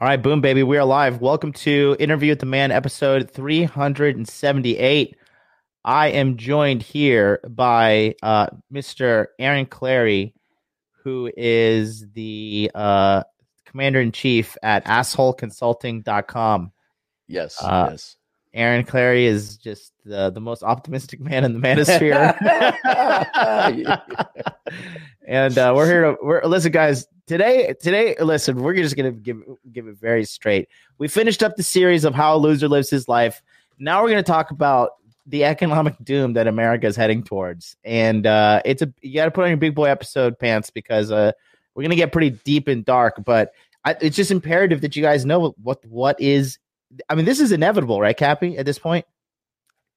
All right, boom, baby. We are live. Welcome to Interview with the Man, episode 378. I am joined here by uh, Mr. Aaron Clarey, who is the uh, commander in chief at assholeconsulting.com. Yes, Uh, yes. Aaron Clarey is just the, the most optimistic man in the manosphere. and uh, we're here to we're listen, guys. Today, today, listen, we're just gonna give give it very straight. We finished up the series of how a loser lives his life. Now we're gonna talk about the economic doom that America is heading towards, and uh, it's a you got to put on your big boy episode pants because uh, we're gonna get pretty deep and dark. But I, it's just imperative that you guys know what what is. I mean, this is inevitable, right, Cappy? At this point,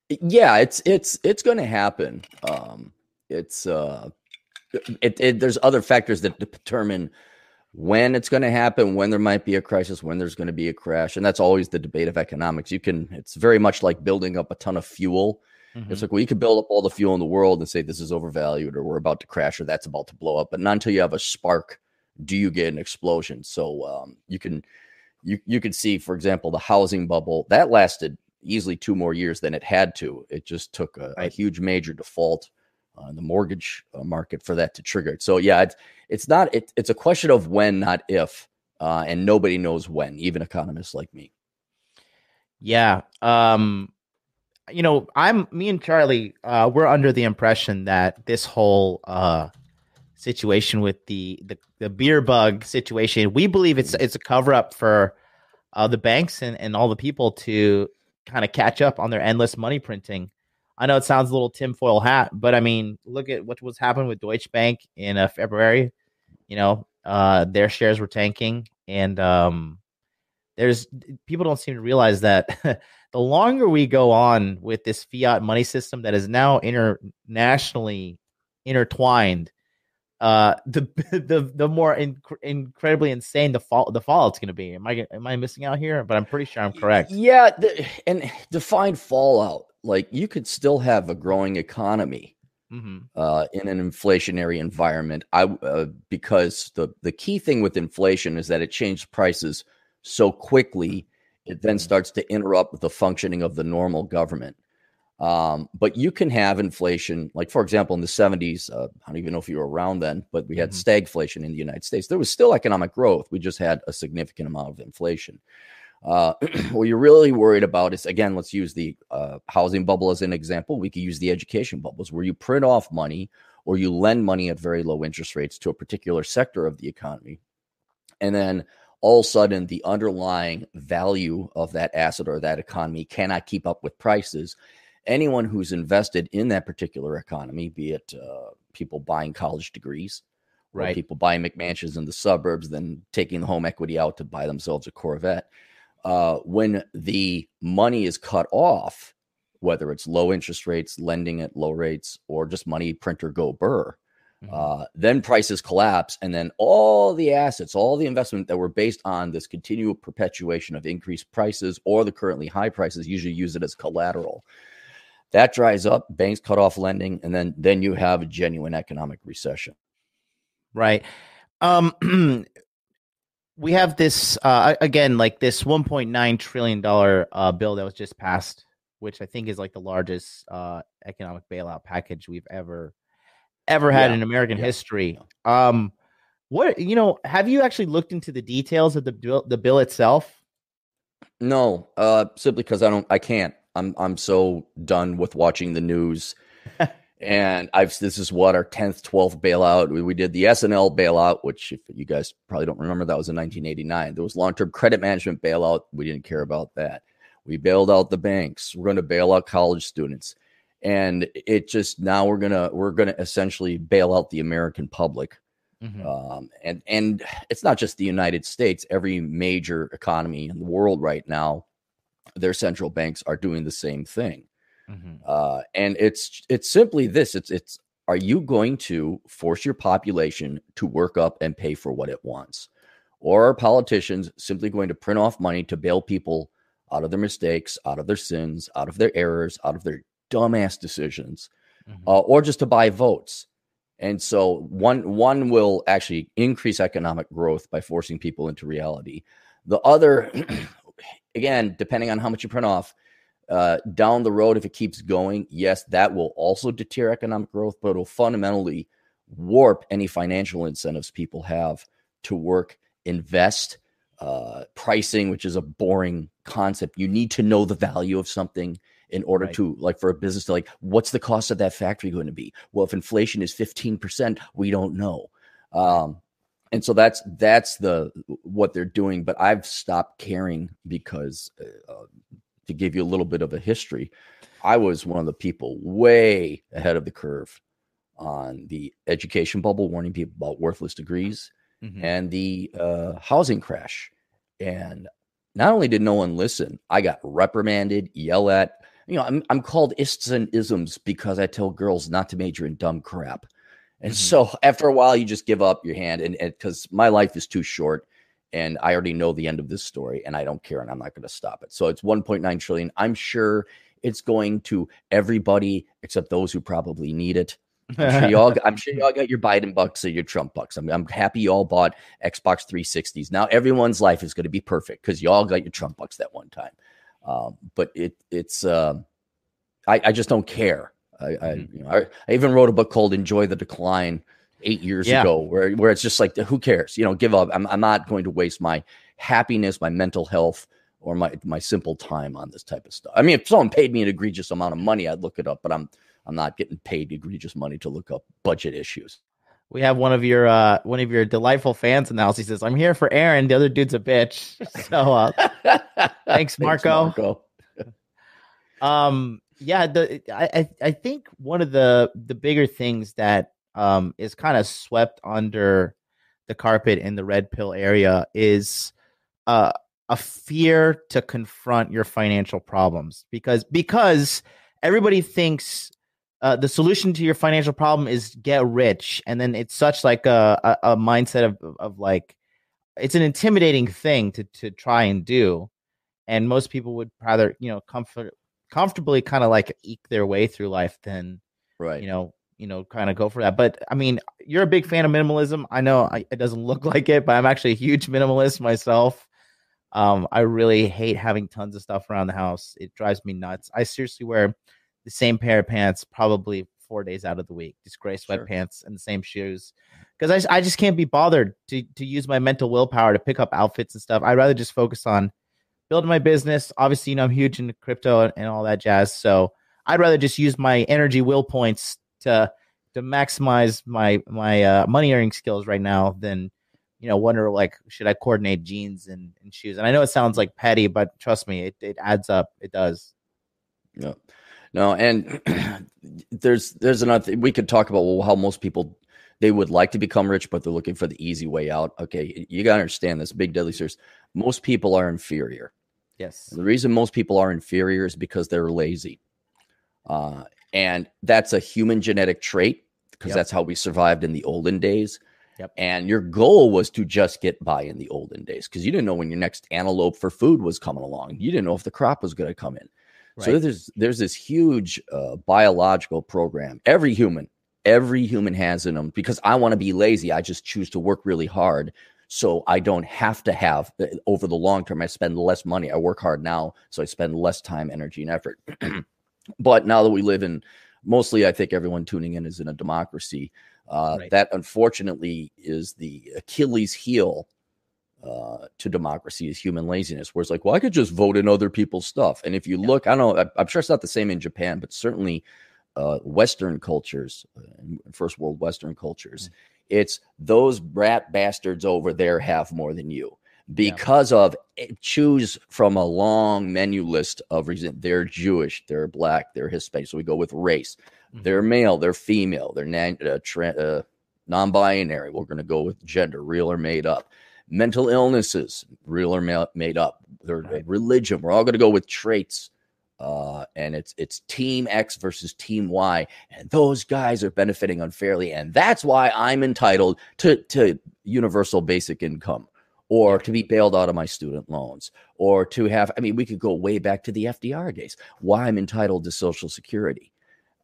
Yeah, it's it's it's going to happen. Um, it's uh, it, it there's other factors that determine when it's going to happen, when there might be a crisis, when there's going to be a crash, and that's always the debate of economics. You can it's very much like building up a ton of fuel. It's like well, you could build up all the fuel in the world and say this is overvalued, or we're about to crash, or that's about to blow up, but not until you have a spark do you get an explosion. So um, you can you you could see, for example, the housing bubble that lasted easily two more years than it had to. It just took a, a huge major default on the mortgage uh, market for that to trigger it. So yeah, it's it's not it, it's a question of when, not if, uh, and nobody knows when, even economists like me. Yeah. Um you know, I'm me and Charlie uh we're under the impression that this whole uh situation with the the, the beer bug situation, we believe it's it's a cover up for uh the banks and, and all the people to kind of catch up on their endless money printing. I know it sounds a little tinfoil hat, but I mean, look at what was happening with Deutsche Bank in uh, February. You know, uh, their shares were tanking, and um, there's people don't seem to realize that the longer we go on with this fiat money system that is now internationally intertwined, uh, the the the more inc- incredibly insane the fall the fallout's going to be. Am I am I missing out here? But I'm pretty sure I'm correct. Yeah, the, and define fallout. Like you could still have a growing economy hmm uh, in an inflationary environment. I uh, because the the key thing with inflation is that it changed prices so quickly, it then starts to interrupt the functioning of the normal government. Um, but you can have inflation, like for example, in the seventies. Uh, I don't even know if you were around then, but we had Mhm. stagflation in the United States. There was still economic growth. We just had a significant amount of inflation. Uh, what you're really worried about is again, let's use the uh, housing bubble as an example. We could use the education bubbles where you print off money or you lend money at very low interest rates to a particular sector of the economy. And then all of a sudden, the underlying value of that asset or that economy cannot keep up with prices. Anyone who's invested in that particular economy, be it uh, people buying college degrees, or Right. people buying McMansions in the suburbs, then taking the home equity out to buy themselves a Corvette. Uh, when the money is cut off, whether it's low interest rates, lending at low rates, or just money print or go burr, Mhm. uh, then prices collapse, and then all the assets, all the investment that were based on this continual perpetuation of increased prices or the currently high prices, usually use it as collateral. That dries up, banks cut off lending, and then then you have a genuine economic recession. right. Um we have this uh again like this 1.9 trillion dollar uh bill that was just passed which i think is like the largest uh economic bailout package we've ever ever had Yeah, in american yeah, history. Um what you know have you actually looked into the details of the bill the bill itself? No, uh, simply because I don't, I can't. I'm, I'm so done with watching the news, and I've. This is what our tenth, twelfth bailout. We, we did the S&L bailout, which if you guys probably don't remember, that was in 1989. There was long-term credit management bailout. We didn't care about that. We bailed out the banks. We're going to bail out college students, and it just now we're gonna we're gonna essentially bail out the American public Mhm. um, and and it's not just the United States. Every major economy in the world right now, their central banks are doing the same thing. Mhm. Uh, and it's it's simply this: it's it's are you going to force your population to work up and pay for what it wants, or are politicians simply going to print off money to bail people out of their mistakes, out of their sins, out of their errors, out of their dumbass decisions? Mhm. uh, or just to buy votes. And so one one will actually increase economic growth by forcing people into reality. The other, again, depending on how much you print off, uh, down the road, if it keeps going, yes, that will also deter economic growth, but it'll fundamentally warp any financial incentives people have to work, invest, uh, pricing, which is a boring concept. You need to know the value of something in order right. to like for a business to like what's the cost of that factory going to be well if inflation is 15% we don't know um, and so that's that's the what they're doing but i've stopped caring because uh, uh, to give you a little bit of a history i was one of the people way ahead of the curve on the education bubble warning people about worthless degrees mm-hmm. and the uh, housing crash and not only did no one listen i got reprimanded yelled at you know i'm, I'm called ists and isms because i tell girls not to major in dumb crap and mm-hmm. so after a while, you just give up your hand, and because my life is too short, and I already know the end of this story, and I don't care, and I'm not going to stop it. So it's 1.9 trillion. I'm sure it's going to everybody except those who probably need it. I'm sure y'all. I'm sure y'all got your Biden bucks or your Trump bucks. I'm, I'm happy y'all bought Xbox 360s. Now everyone's life is going to be perfect because y'all got your Trump bucks that one time. Um, but it it's uh, I, I just don't care. I, I, mm-hmm. you know, I, I, even wrote a book called "Enjoy the Decline" eight years yeah. ago, where where it's just like, who cares? You know, give up. I'm I'm not going to waste my happiness, my mental health, or my my simple time on this type of stuff. I mean, if someone paid me an egregious amount of money, I'd look it up, but I'm I'm not getting paid egregious money to look up budget issues. We have one of your uh one of your delightful fans analysis. He says, "I'm here for Aaron. The other dude's a bitch." So uh, thanks, Marco. thanks, Marco. um, yeah, the I I think one of the the bigger things that um is kind of swept under the carpet in the red pill area is uh a fear to confront your financial problems because because everybody thinks uh, the solution to your financial problem is get rich and then it's such like a, a, a mindset of, of like it's an intimidating thing to to try and do and most people would rather you know comfort comfortably kind of like eke their way through life then right. you know you know kind of go for that. But i mean you're a big fan of minimalism. I know I, it doesn't look like it but i'm actually a huge minimalist myself. Um i really hate having tons of stuff around the house. It drives me nuts. I seriously wear the same pair of pants probably four days out of the week just gray sweatpants sure. and the same shoes. Because I, I just can't be bothered to to use my mental willpower to pick up outfits and stuff. I'd rather just focus on building my business. Obviously, you know, I'm huge into crypto and all that jazz. So I'd rather just use my energy will points to to maximize my my uh, money earning skills right now than you know wonder like should I coordinate jeans and, and shoes. And I know it sounds like petty, but trust me, it, it adds up. It does. No, no, and there's there's another. We could talk about how most people they would like to become rich, but they're looking for the easy way out. Okay, you got to understand this. Big deadly serious. Most people are inferior. Yes. The reason most people are inferior is because they're lazy. Uh, and that's a human genetic trait because yep. that's how we survived in the olden days. Yep. And your goal was to just get by in the olden days because you didn't know when your next antelope for food was coming along. You didn't know if the crop was going to come in. Right. So there's there's this huge uh, biological program. Every human, every human has in them because I want to be lazy. I just choose to work really hard so I don't have to have uh, over the long term. I spend less money. I work hard now, so I spend less time, energy, and effort. but now that we live in, mostly, I think everyone tuning in is in a democracy. Uh, right. That unfortunately is the Achilles heel uh, to democracy is human laziness, where it's like, well, I could just vote in other people's stuff. And if you yeah. look, I don't know, I'm sure it's not the same in Japan, but certainly uh, Western cultures, uh, first world Western cultures, mm-hmm it's those brat bastards over there have more than you because yeah. of eh, choose from a long menu list of reasons. They're Jewish, they're black, they're Hispanic. So we go with race. Mm-hmm. They're male, they're female, they're nan- uh, tra- uh, non-binary. We're going to go with gender, real or made up. Mental illnesses, real or ma- made up. Their right. religion. We're all going to go with traits uh, and it's it's Team X versus Team Y, and those guys are benefiting unfairly, and that's why I'm entitled to to universal basic income, or to be bailed out of my student loans, or to have. I mean, we could go way back to the FDR days. Why I'm entitled to Social Security,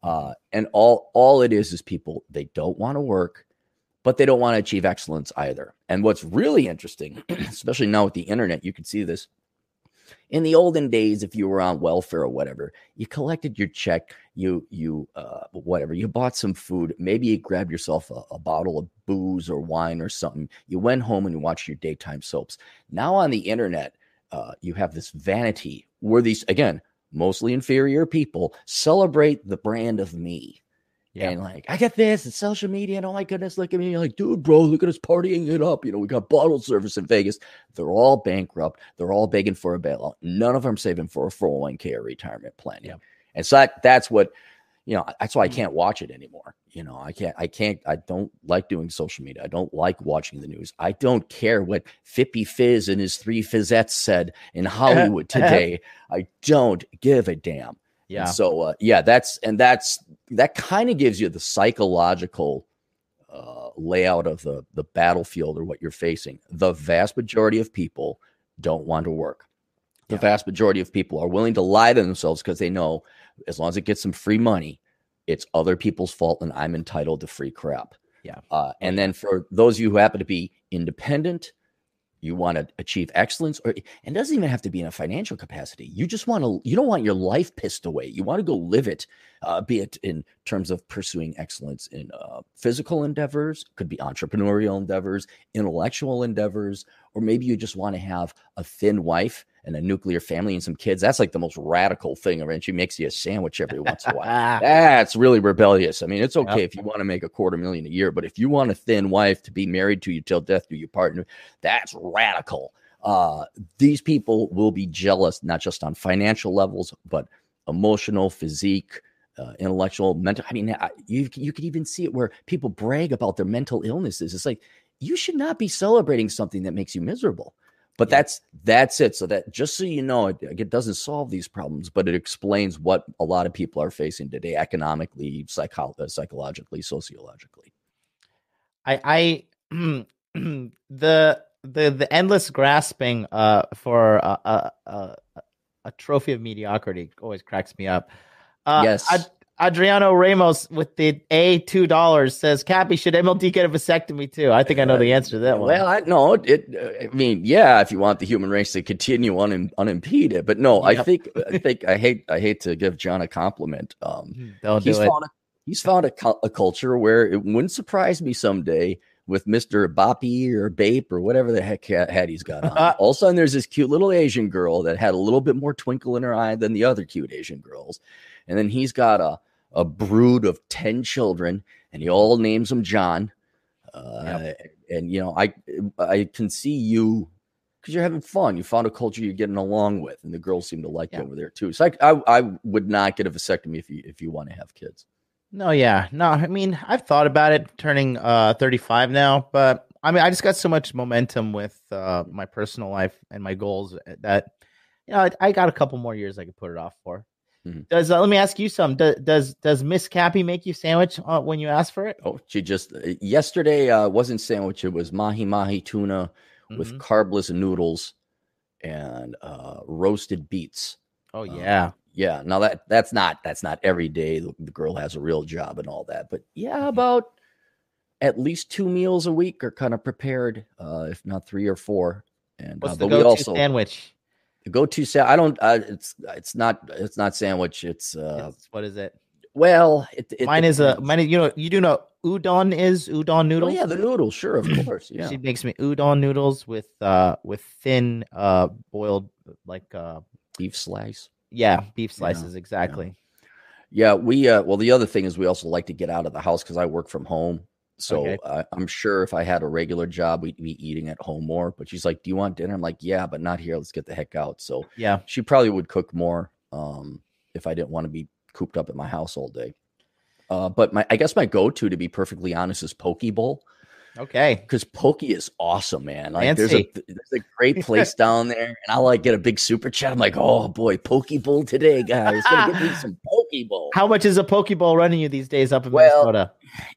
uh, and all all it is is people they don't want to work, but they don't want to achieve excellence either. And what's really interesting, especially now with the internet, you can see this. In the olden days, if you were on welfare or whatever, you collected your check, you you uh, whatever, you bought some food, maybe you grabbed yourself a, a bottle of booze or wine or something. You went home and you watched your daytime soaps. Now on the internet, uh, you have this vanity where these again mostly inferior people celebrate the brand of me yeah. And like, I get this, it's social media, and oh my goodness, look at me. You're like, dude, bro, look at us partying it up. You know, we got bottle service in Vegas. They're all bankrupt. They're all begging for a bailout. None of them saving for a 401k or retirement plan. Yeah. And so that, that's what, you know, that's why I mm. can't watch it anymore. You know, I can't, I can't, I don't like doing social media. I don't like watching the news. I don't care what Fippy Fizz and his three Fizzettes said in Hollywood today. I don't give a damn. Yeah. And so uh, yeah, that's and that's that kind of gives you the psychological uh, layout of the the battlefield or what you're facing. The vast majority of people don't want to work. The yeah. vast majority of people are willing to lie to themselves because they know as long as it gets them free money, it's other people's fault and I'm entitled to free crap. Yeah. Uh, and then for those of you who happen to be independent, you want to achieve excellence or it doesn't even have to be in a financial capacity. You just want to you don't want your life pissed away. You want to go live it uh, be it in terms of pursuing excellence in uh, physical endeavors could be entrepreneurial endeavors intellectual endeavors or maybe you just want to have a thin wife and a nuclear family and some kids. That's like the most radical thing. And she makes you a sandwich every once in a while. That's really rebellious. I mean, it's okay yep. if you want to make a quarter million a year, but if you want a thin wife to be married to you till death do you partner, that's radical. Uh, these people will be jealous, not just on financial levels, but emotional, physique, uh, intellectual, mental. I mean, I, you you could even see it where people brag about their mental illnesses. It's like you should not be celebrating something that makes you miserable. But yeah. that's that's it. So that just so you know, it, it doesn't solve these problems, but it explains what a lot of people are facing today, economically, psycho- uh, psychologically, sociologically. I, I the the the endless grasping uh, for a, a, a, a, trophy of mediocrity always cracks me up. Uh, yes, Adriano Ramos with the A two dollars says, "Cappy, should MLD get a vasectomy too?" I think I know the answer to that one. Well, I know it. I mean, yeah, if you want the human race to continue un, unimpeded, but no, yep. I think I think I hate I hate to give Jon a compliment. Um, hmm, Don't he's do found it. A, he's found a, a culture where it wouldn't surprise me someday with Mister Boppy or Bape or whatever the heck hat he's got on. All of a sudden, there's this cute little Asian girl that had a little bit more twinkle in her eye than the other cute Asian girls, and then he's got a a brood of 10 children and he all names them Jon. Uh, yep. And, you know, I, I can see you because you're having fun. You found a culture you're getting along with, and the girls seem to like yeah. you over there too. So I, I, I, would not get a vasectomy if you, if you want to have kids. No, yeah, no. I mean, I've thought about it turning uh 35 now, but I mean, I just got so much momentum with uh my personal life and my goals that you know I, I got a couple more years I could put it off for. Mm-hmm. Does uh, let me ask you some? Does does, does Miss Cappy make you sandwich uh, when you ask for it? Oh, she just uh, yesterday uh, wasn't sandwich. It was mahi mahi tuna mm-hmm. with carbless noodles and uh, roasted beets. Oh um, yeah, yeah. Now that that's not that's not every day. The, the girl has a real job and all that, but yeah, mm-hmm. about at least two meals a week are kind of prepared, uh, if not three or four. And what's the go-to also, sandwich? The go-to sa- I don't. Uh, it's it's not it's not sandwich. It's uh, it's, what is it? Well, it, it mine is a mine. You know, you do know udon is udon noodles. Oh, yeah, the noodles, sure, of course. Yeah, she makes me udon noodles with uh with thin uh boiled like uh beef slice. Yeah, beef slices yeah, exactly. Yeah. yeah, we uh well the other thing is we also like to get out of the house because I work from home. So okay. uh, I'm sure if I had a regular job, we'd be eating at home more. But she's like, "Do you want dinner?" I'm like, "Yeah, but not here. Let's get the heck out." So yeah, she probably would cook more um, if I didn't want to be cooped up at my house all day. Uh, but my, I guess my go-to, to be perfectly honest, is poke bowl. Okay. Because Pokey is awesome, man. Like there's a there's a great place down there, and I like get a big super chat. I'm like, oh boy, Poke Bowl today, guys. Gonna get me some Poke Bowl. How much is a poke bowl running you these days up in well, Minnesota?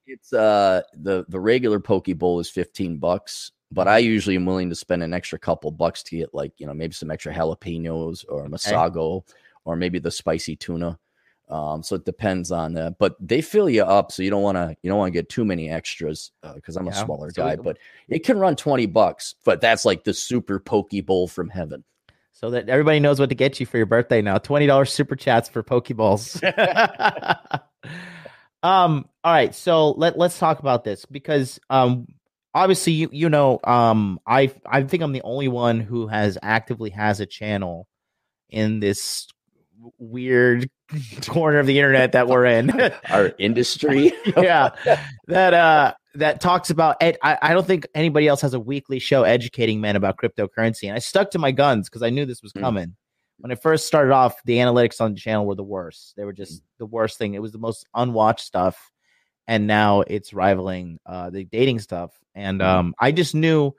It's uh the the regular poke bowl is 15 bucks, but I usually am willing to spend an extra couple bucks to get like, you know, maybe some extra jalapenos or masago okay. or maybe the spicy tuna. Um, so it depends on that, but they fill you up, so you don't want to you don't want to get too many extras because uh, I'm a smaller guy. but it can run twenty bucks, but that's like the super poke bowl from heaven. So that everybody knows what to get you for your birthday now. Twenty dollars super chats for poke bowls. um. All right. So let let's talk about this because um obviously you you know um I I think I'm the only one who has actively has a channel in this weird corner of the internet that we're in our industry yeah that uh that talks about ed- I, I don't think anybody else has a weekly show educating men about cryptocurrency and i stuck to my guns because i knew this was hmm. coming mm. when i first started off the analytics on the channel were the worst they were just mm. the worst thing it was the most unwatched stuff and now it's rivaling uh the dating stuff and mm. um i just knew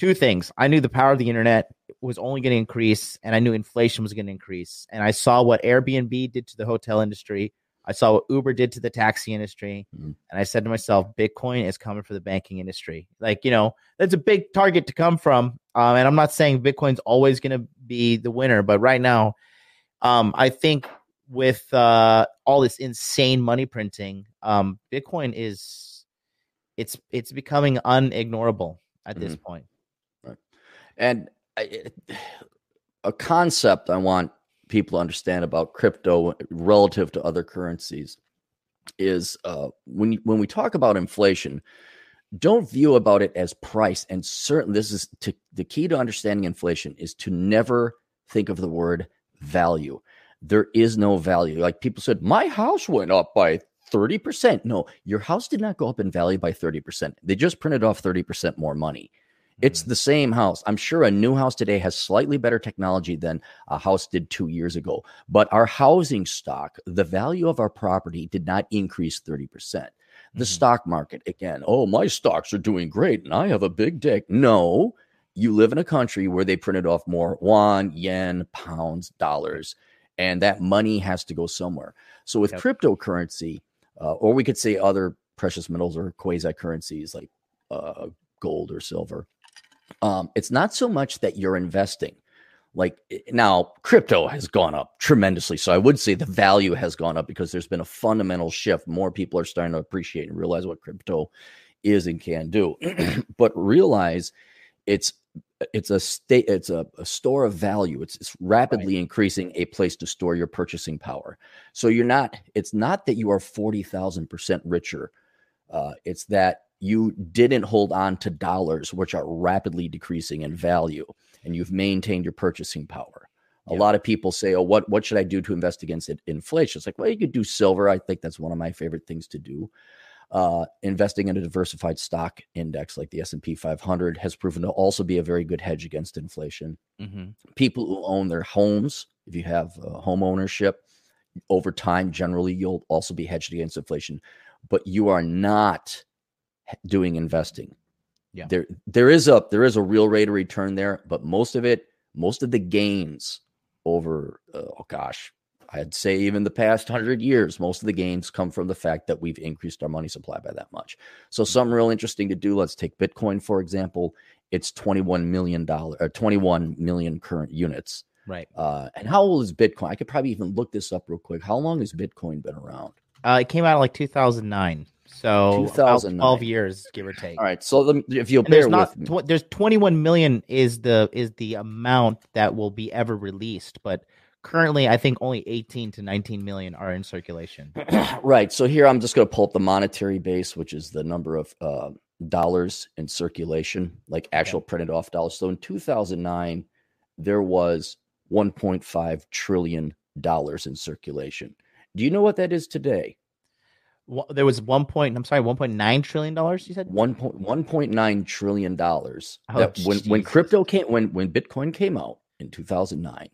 two things. I knew the power of the internet was only going to increase, and I knew inflation was going to increase. And I saw what Airbnb did to the hotel industry. I saw what Uber did to the taxi industry. Mm-hmm. And I said to myself, Bitcoin is coming for the banking industry. Like, you know, that's a big target to come from. Um, and I'm not saying Bitcoin's always going to be the winner, but right now, um, I think with uh, all this insane money printing, um, Bitcoin is it's it's becoming unignorable at mm-hmm. this point. And a concept I want people understand about crypto relative to other currencies is uh, when when we talk about inflation, don't view about it as price. And certainly, this is to, the key to understanding inflation is to never think of the word value. There is no value. Like people said, my house went up by 30%. No, your house did not go up in value by 30%. They just printed off 30% more money. It's mm-hmm. the same house. I'm sure a new house today has slightly better technology than a house did two years ago. But our housing stock, the value of our property did not increase 30%. The mm-hmm. stock market, again, oh, my stocks are doing great and I have a big dick. No, you live in a country where they printed off more yuan, yen, pounds, dollars, and that money has to go somewhere. So with yep. cryptocurrency, uh, or we could say other precious metals or quasi currencies like uh, gold or silver, um, it's not so much that you're investing. Like now, crypto has gone up tremendously. So I would say the value has gone up because there's been a fundamental shift. More people are starting to appreciate and realize what crypto is and can do. but realize it's it's a state it's a, a store of value it's, it's rapidly right. increasing a place to store your purchasing power so you're not it's not that you are 40000% richer uh, it's that you didn't hold on to dollars, which are rapidly decreasing in value, and you've maintained your purchasing power. A lot of people say, "Oh, what what should I do to invest against it, inflation?" It's like, well, you could do silver. I think that's one of my favorite things to do. Uh, investing in a diversified stock index like the S and P 500 has proven to also be a very good hedge against inflation. Mm-hmm. People who own their homes, if you have uh, home ownership, over time, generally you'll also be hedged against inflation. But you are not doing investing. Yeah. There there is a there is a real rate of return there, but most of it, most of the gains over uh, oh gosh, I'd say even the past 100 years, most of the gains come from the fact that we've increased our money supply by that much. So mm-hmm. something real interesting to do, let's take Bitcoin for example. It's 21 million dollar or 21 million current units. Right. Uh, and how old is Bitcoin? I could probably even look this up real quick. How long has Bitcoin been around? Uh, it came out in like 2009. So 12 years, give or take. All right. So if you'll bear not, with me. there's 21 million is the is the amount that will be ever released, but currently I think only 18 to 19 million are in circulation. right. So here I'm just going to pull up the monetary base, which is the number of uh, dollars in circulation, like actual okay. printed off dollars. So in 2009, there was 1.5 trillion dollars in circulation. Do you know what that is today? There was one point. I'm sorry, 1.9 trillion dollars. You said one point one point nine trillion dollars. Oh, when when crypto came when when Bitcoin came out in 2009,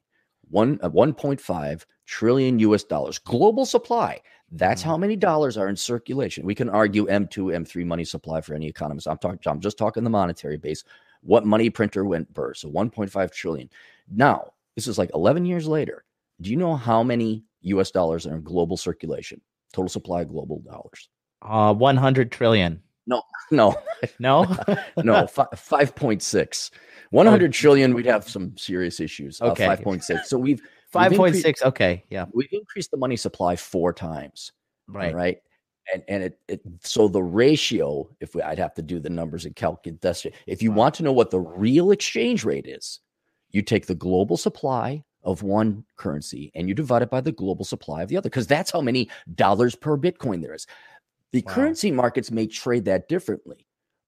one uh, 1.5 trillion U.S. dollars global supply. That's mm-hmm. how many dollars are in circulation. We can argue M2, M3 money supply for any economist. I'm talking. I'm just talking the monetary base. What money printer went burst? So 1.5 trillion. Now this is like 11 years later. Do you know how many U.S. dollars are in global circulation? Total supply of global dollars? Uh, 100 trillion. No, no, no, no, five point six. 100 oh, trillion, we'd have some serious issues. Uh, okay. Uh, 5.6. So we've Five point six. Okay, yeah. We've increased the money supply four times. Right. Right. And and it, it so the ratio, if we, I'd have to do the numbers and calculate this. If you want to know what the real exchange rate is, you take the global supply of one currency and you divide it by the global supply of the other, because that's how many dollars per Bitcoin there is. The Wow. currency markets may trade that differently.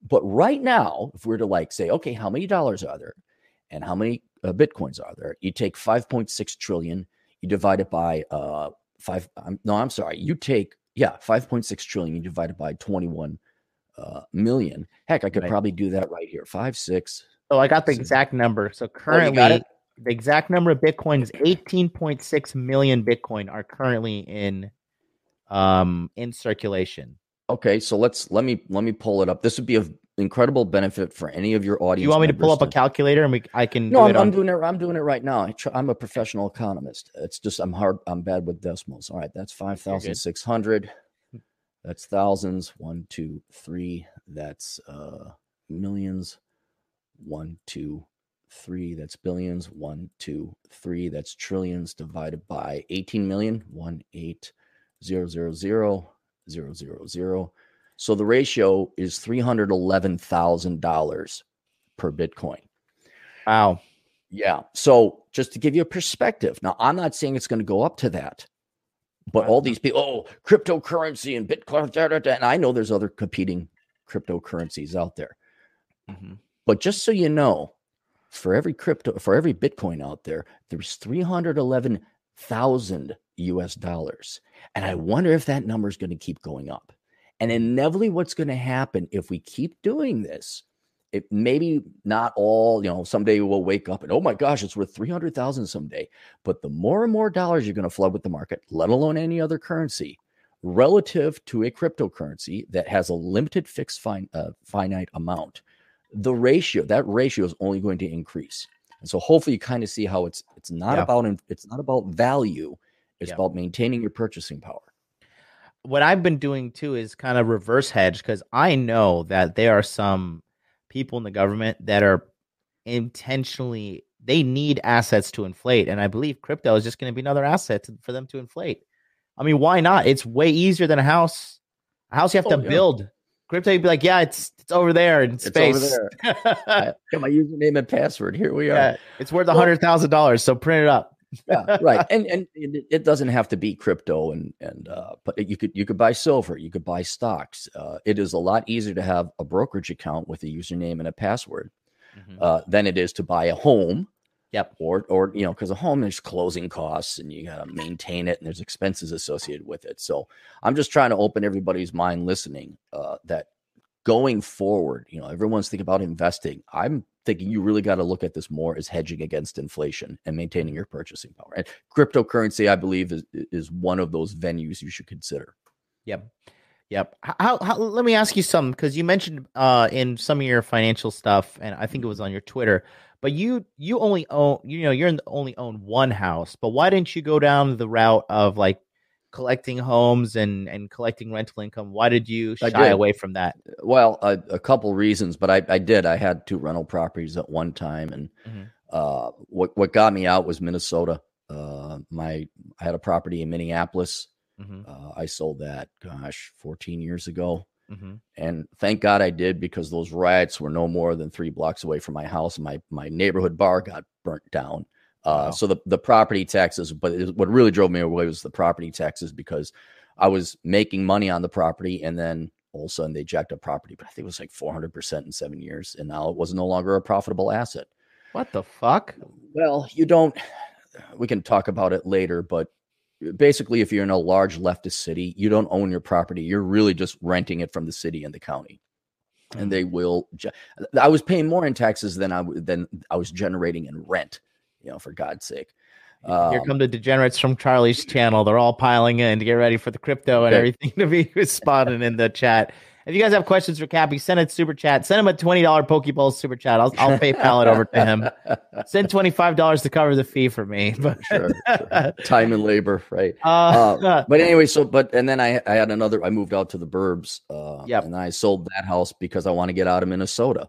But right now, if we were to like say, okay, how many dollars are there and how many uh, Bitcoins are there? You take 5.6 trillion, you divide it by uh, five. I'm, no, I'm sorry. You take, yeah, 5.6 trillion, you divide it by 21 uh, million. Heck, I could Right. probably do that right here. Five, six. So I got the exact number. So Oh, currently, it? The exact number of Bitcoin is 18.6 million Bitcoin are currently in um in circulation. Okay, so let's let me let me pull it up. This would be of incredible benefit for any of your audience. you want me to pull up a calculator and we I can No, do I'm, I'm on doing it. I'm doing it right now. I I'm a professional economist. It's just I'm hard. I'm bad with decimals. All right, that's five thousand six hundred. That's thousands. One, two, three. That's uh millions. One, two, three. That's billions. One, two, three. That's trillions divided by 18 million. One, eight, zero, zero, zero, zero, zero, zero. So the ratio is three hundred eleven thousand dollars per Bitcoin. Wow. Yeah. So just to give you a perspective, now I'm not saying it's going to go up to that, but all these people, oh, cryptocurrency and Bitcoin, da, da, da, and I know there's other competing cryptocurrencies out there. Mhm. But just so you know, for every crypto, for every Bitcoin out there, there's 311,000 US dollars. And I wonder if that number is going to keep going up. And inevitably, what's going to happen if we keep doing this? It maybe not all, you know, someday we'll wake up and oh my gosh, it's worth 300,000 someday. But the more and more dollars you're going to flood with the market, let alone any other currency, relative to a cryptocurrency that has a limited fixed uh, finite amount, the ratio, that ratio is only going to increase. And so hopefully you kind of see how it's it's not Yeah. about it's not about value, it's Yeah. about maintaining your purchasing power. What I've been doing too is kind of reverse hedge because I know that there are some people in the government that are intentionally they need assets to inflate, and I believe crypto is just going to be another asset to- for them to inflate. I mean, why not? It's way easier than a house. A house you have Oh, to yeah. build. Crypto, you'd be like, yeah, it's it's over there in It's space. over I got my username and password. Here we are. yeah, it's worth a hundred thousand dollars. So print it up. yeah, right. And and it, it doesn't have to be crypto and and uh, but you could you could buy silver, you could buy stocks. Uh, it is a lot easier to have a brokerage account with a username and a password Mhm. uh, than it is to buy a home. Yep. Or or you know because a home there's closing costs and you got to maintain it and there's expenses associated with it. So I'm just trying to open everybody's mind listening uh, that going forward, you know, everyone's thinking about investing. I'm thinking you really got to look at this more as hedging against inflation and maintaining your purchasing power. And cryptocurrency, I believe, is is one of those venues you should consider. Yep. Yep. How, how let me ask you something because you mentioned uh in some of your financial stuff, and I think it was on your Twitter, but you you only own you know you're in the, only own one house, but why didn't you go down the route of like collecting homes and and collecting rental income? Why did you shy did. away from that? Well, a, a couple reasons, but I, I did. I had two rental properties at one time, and Mhm. uh, what what got me out was Minnesota. Uh, my I had a property in Minneapolis. Hmm Uh, I sold that, gosh, 14 years ago. hmm and thank God I did because those riots were no more than three blocks away from my house. My my neighborhood bar got burnt down. Uh, Wow. So the the property taxes, but it, what really drove me away was the property taxes because I was making money on the property, and then all of a sudden they jacked up property. But I think it was like four hundred percent in seven years, and now it was no longer a profitable asset. What the fuck? Well, you don't. We can talk about it later, but basically, if you're in a large leftist city, you don't own your property. You're really just renting it from the city and the county, and they will. ge- I was paying more in taxes than I than I was generating in rent. You know, for God's sake. Here Um, come the degenerates from Charlie's channel. They're all piling in to get ready for the crypto and everything to be responding in the chat. If you guys have questions for Cappy, send it super chat. Send him a twenty dollar poke bowl super chat. I'll I'll PayPal it over to him. Send twenty five dollars to cover the fee for me. But Sure, sure. Time and labor, right? uh, but anyway, so but and then I I had another. I moved out to the burbs. Uh, Yep. And I sold that house because I want to get out of Minnesota.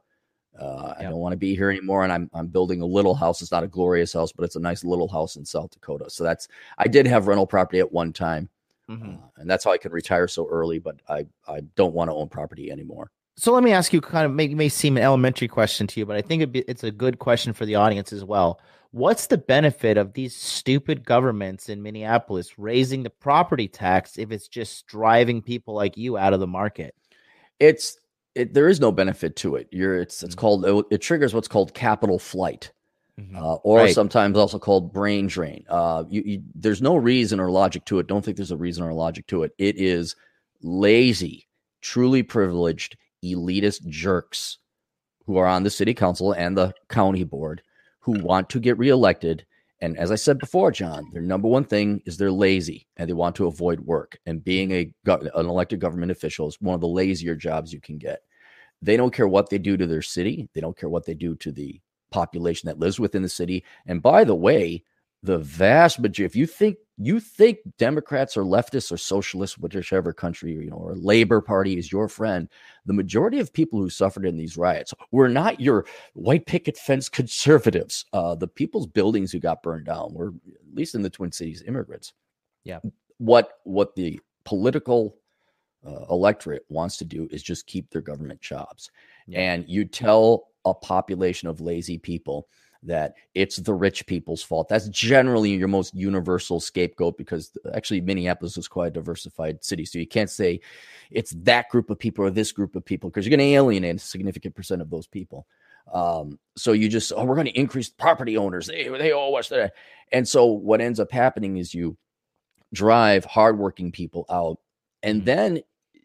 Uh, I don't want to be here anymore, and I'm I'm building a little house. It's not a glorious house, but it's a nice little house in South Dakota. So that's I did have rental property at one time, mm-hmm. uh, and that's how I could retire so early. But I I don't want to own property anymore. So let me ask you, kind of may may seem an elementary question to you, but I think it's a good question for the audience as well. What's the benefit of these stupid governments in Minneapolis raising the property tax if it's just driving people like you out of the market? It's it, there is no benefit to it. You're it's it's mm-hmm. called it triggers what's called capital flight. Mm-hmm. Uh, or right. sometimes also called brain drain. Uh, you, you, there's no reason or logic to it. Don't think there's a reason or logic to it. It is lazy, truly privileged, elitist jerks who are on the city council and the county board who want to get reelected. And as I said before, Jon, their number one thing is they're lazy and they want to avoid work. And being a an elected government official is one of the lazier jobs you can get. They don't care what they do to their city. They don't care what they do to the population that lives within the city. And by the way, the vast majority, if you think you think Democrats or leftists or socialists, whichever country, you know, or Labor Party is your friend, the majority of people who suffered in these riots were not your white picket fence conservatives. Uh, the people's buildings who got burned down were, at least in the Twin Cities, immigrants. Yeah. What what the political uh, electorate wants to do is just keep their government jobs. Yeah. And you tell a population of lazy people that it's the rich people's fault. That's generally your most universal scapegoat because actually Minneapolis is quite a diversified city. So you can't say it's that group of people or this group of people because you're going to alienate a significant percent of those people. Um, so you just, oh, we're going to increase property owners. They, they owe us that. And so what ends up happening is you drive hardworking people out and mm-hmm. then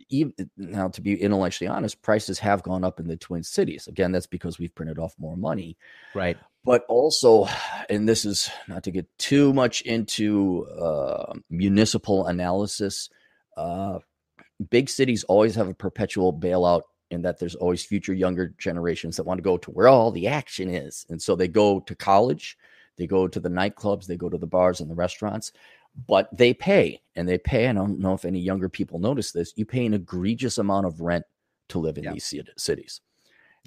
even now to be intellectually honest prices have gone up in the twin cities. Again that's because we've printed off more money. Right. But also and this is not to get too much into uh, municipal analysis uh, big cities always have a perpetual bailout in that there's always future younger generations that want to go to where all the action is. And so they go to college they go to the nightclubs they go to the bars and the restaurants but they pay and they pay. I don't know if any younger people notice this. You pay an egregious amount of rent to live in yeah. these cities,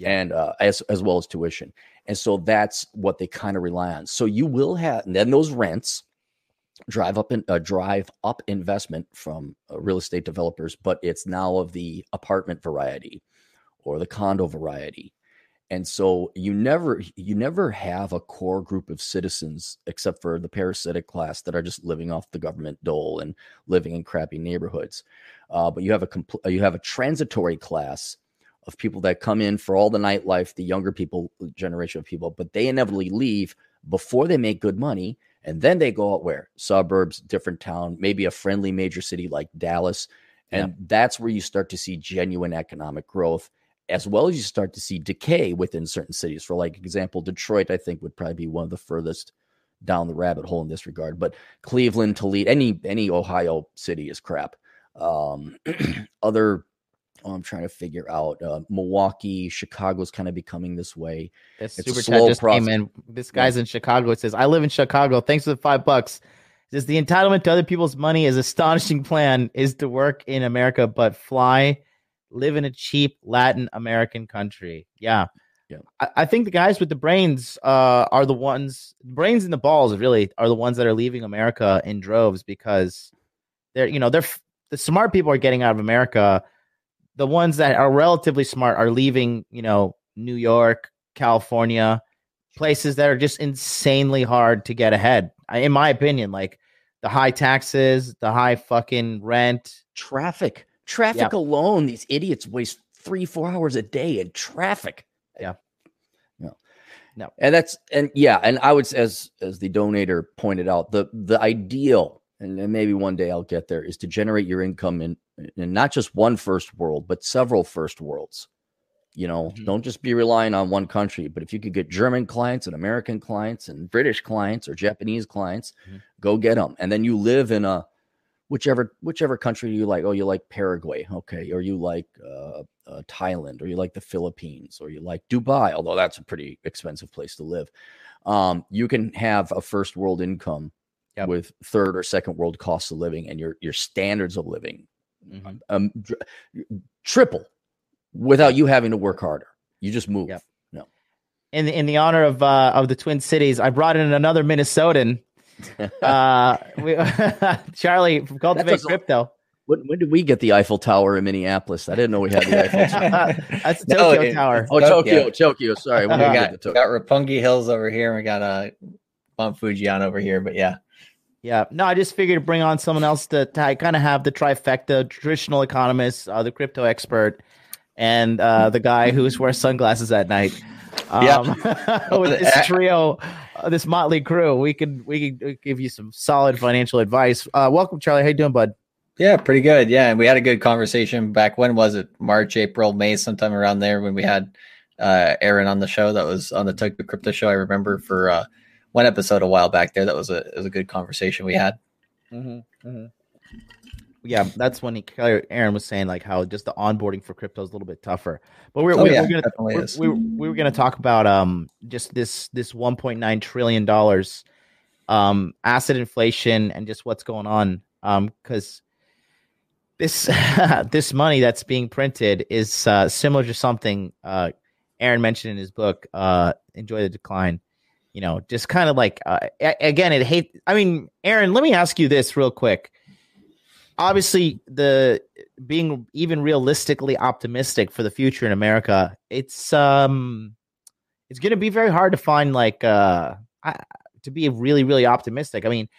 and uh, as as well as tuition. And so that's what they kind of rely on. So you will have, and then those rents drive up and uh, drive up investment from uh, real estate developers, but it's now of the apartment variety or the condo variety and so you never you never have a core group of citizens except for the parasitic class that are just living off the government dole and living in crappy neighborhoods. Uh, but you have a compl- you have a transitory class of people that come in for all the nightlife the younger people generation of people but they inevitably leave before they make good money and then they go out where? Suburbs different town maybe a friendly major city like dallas. And yeah. that's where you start to see genuine economic growth as well as you start to see decay within certain cities. For like example, Detroit, I think would probably be one of the furthest down the rabbit hole in this regard. But Cleveland, Toledo, any any Ohio city is crap. Um, other, oh, I'm trying to figure out. Uh, Milwaukee, Chicago's kind of becoming this way. This it's super chat just process. came in. This guy's yeah. in Chicago. It says, "I live in Chicago. Thanks for the five bucks." It says the entitlement to other people's money is astonishing plan is to work in America but fly live in a cheap Latin American country. Yeah. Yeah. I, I think the guys with the brains uh, are the ones, brains and the balls really are the ones that are leaving America in droves because they're, you know, they're the smart people are getting out of America. The ones that are relatively smart are leaving, you know, New York, California, places that are just insanely hard to get ahead. In my opinion, like the high taxes, the high fucking rent, traffic. Traffic yep. alone, these idiots waste three, four hours a day in traffic. Yeah. No. No. And that's and yeah, and I would as as the donator pointed out, the the ideal, and, maybe one day I'll get there, is to generate your income in in not just one first world, but several first worlds. You know, mm-hmm. don't just be relying on one country, but if you could get German clients and American clients and British clients or Japanese clients, mm-hmm. go get them. And then you live in a whichever whichever country you like. Oh, you like Paraguay, okay, or you like uh, uh, Thailand, or you like the Philippines, or you like Dubai. Although that's a pretty expensive place to live. Um, you can have a first world income yep. with third or second world costs of living, and your your standards of living mm-hmm. um, triple without you having to work harder. You just move. Yep. No. in in the honor of uh, of the Twin Cities, I brought in another Minnesotan. Uh, we, Charlie from Cultivate Crypto. When, when, did we get the Eiffel Tower in Minneapolis? I didn't know we had the Eiffel Tower. That's the Tokyo no, it, Tower. Oh, Tokyo, Tokyo. Sorry, we got, we got Roppongi Hills over here, and we got uh, Mount Fujian over here. But yeah, yeah. No, I just figured to bring on someone else to, to kind of have the trifecta: traditional economist, uh, the crypto expert, and uh, the guy who wears sunglasses at night. Um, yeah. with this trio, uh, this motley crew, we could we could give you some solid financial advice. Uh, welcome, Charlie. How you doing, bud? Yeah, pretty good. Yeah, and we had a good conversation back. When was it? March, April, May, sometime around there when we had uh, Aaron on the show. That was on the Tokyo Crypto Show. I remember for uh, one episode a while back there. That was a it was a good conversation we had. Mm-hmm, mm-hmm. Yeah, that's when he Aaron was saying like how just the onboarding for crypto is a little bit tougher. But we're, oh, we're, yeah, we're gonna we're, we, we were gonna talk about um just this this 1.9 trillion dollars um asset inflation and just what's going on um because this this money that's being printed is uh, similar to something uh, Aaron mentioned in his book, uh, "Enjoy the Decline." You know, just kind of like uh, again, it hate. I mean, Aaron, let me ask you this real quick. Obviously, the being even realistically optimistic for the future in America, it's um, it's going to be very hard to find like uh, to be really really optimistic. I mean,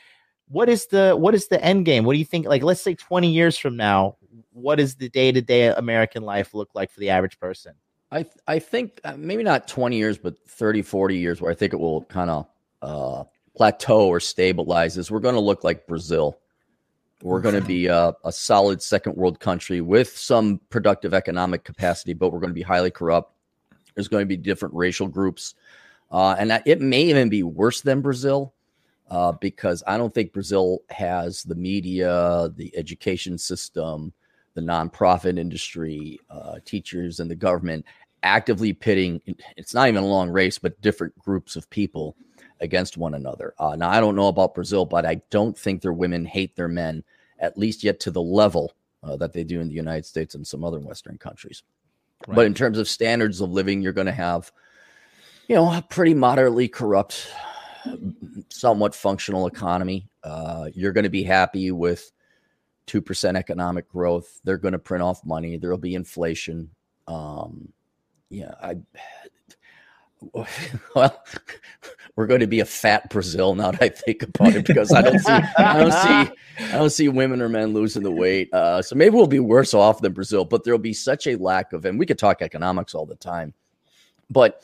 what is the what is the end game? What do you think? Like, let's say twenty years from now, what does the day to day American life look like for the average person? I I think uh, maybe not 20 years, but 30, 40 years, where I think it will kind of uh, plateau or stabilize. Is we're going to look like Brazil. We're going to be a, a, solid second world country with some productive economic capacity, but we're going to be highly corrupt. There's going to be different racial groups, uh, and it may even be worse than Brazil uh, because I don't think Brazil has the media, the education system, the nonprofit industry, uh, teachers, and the government actively pitting. It's not even a long race, but different groups of people against one another. Uh, now, I don't know about Brazil, but I don't think their women hate their men, at least yet to the level uh, that they do in the United States and some other Western countries. Right. But in terms of standards of living, you're going to have, you know, a pretty moderately corrupt somewhat functional economy. Uh, you're going to be happy with 2% economic growth. They're going to print off money. There'll be inflation. Um, yeah, I, well, we're going to be a fat Brazil now that I think about it because I don't see, I don't see, I don't see women or men losing the weight. Uh, so maybe we'll be worse off than Brazil, but there'll be such a lack of, and we could talk economics all the time, but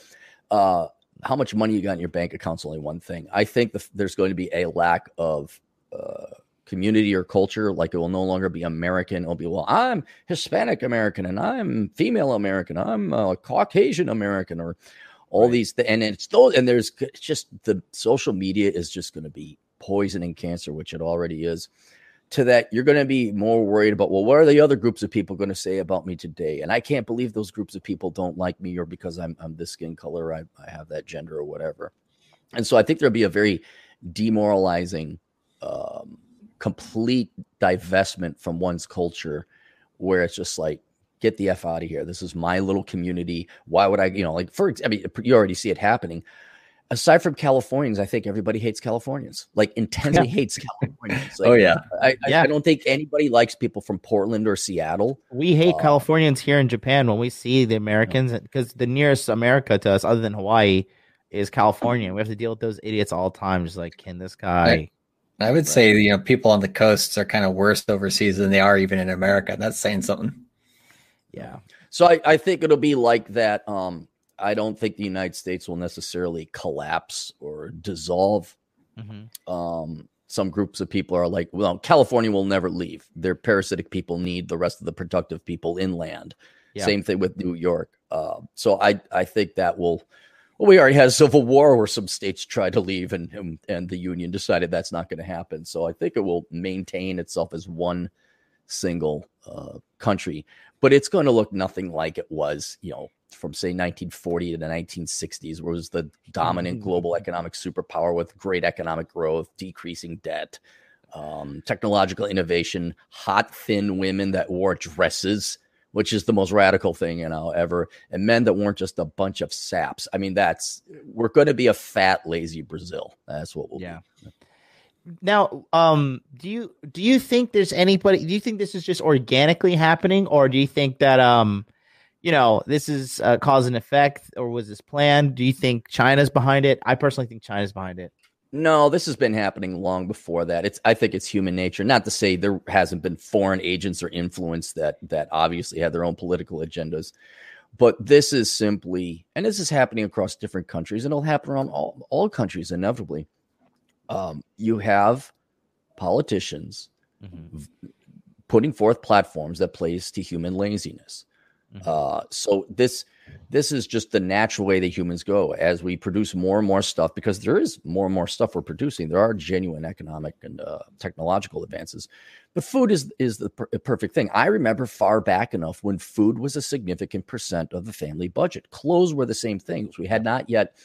uh, how much money you got in your bank account's only one thing. I think the, there's going to be a lack of uh, community or culture. Like it will no longer be American. It'll be, well, I'm Hispanic American and I'm female American. I'm a Caucasian American or all right. these. Th- and it's those, and there's just the social media is just going to be poisoning cancer, which it already is to that you're going to be more worried about well what are the other groups of people going to say about me today and i can't believe those groups of people don't like me or because i'm, I'm this skin color I, I have that gender or whatever and so i think there'll be a very demoralizing um, complete divestment from one's culture where it's just like get the f out of here this is my little community why would i you know like for i mean you already see it happening aside from Californians, I think everybody hates Californians, like intensely yeah. hates Californians. Like, oh yeah. I, yeah. I, don't think anybody likes people from Portland or Seattle. We hate uh, Californians here in Japan when we see the Americans because the nearest America to us, other than Hawaii, is California. We have to deal with those idiots all the time. Just like, can this guy? I, I would say you know people on the coasts are kind of worse overseas than they are even in America. That's saying something. Yeah. So I, I think it'll be like that. Um, I don't think the United States will necessarily collapse or dissolve. Mm-hmm. Um, some groups of people are like, well, California will never leave. Their parasitic people need the rest of the productive people inland. Yeah. Same thing with New York. Uh, so I I think that will. Well, we already had a civil war where some states tried to leave, and and, and the union decided that's not going to happen. So I think it will maintain itself as one single uh, country, but it's going to look nothing like it was, you know, from say 1940 to the 1960s, where it was the dominant mm-hmm. global economic superpower with great economic growth, decreasing debt, um, technological innovation, hot, thin women that wore dresses which is the most radical thing you know ever, and men that weren't just a bunch of saps. I mean, that's we're going to be a fat, lazy Brazil. That's what we'll Yeah. be. Now, um, do you do you think there's anybody? Do you think this is just organically happening, or do you think that um, you know, this is uh, cause and effect, or was this planned? Do you think China's behind it? I personally think China's behind it. No, this has been happening long before that. It's I think it's human nature. Not to say there hasn't been foreign agents or influence that that obviously had their own political agendas, but this is simply, and this is happening across different countries, and it'll happen around all all countries inevitably. Um, you have politicians putting forth platforms that plays to human laziness. Mhm. Uh, so this this is just the natural way that humans go as we produce more and more stuff because there is more and more stuff we're producing. There are genuine economic and uh, technological advances, but food is is the per- perfect thing. I remember far back enough when food was a significant percent of the family budget. Clothes were the same things. We had not yet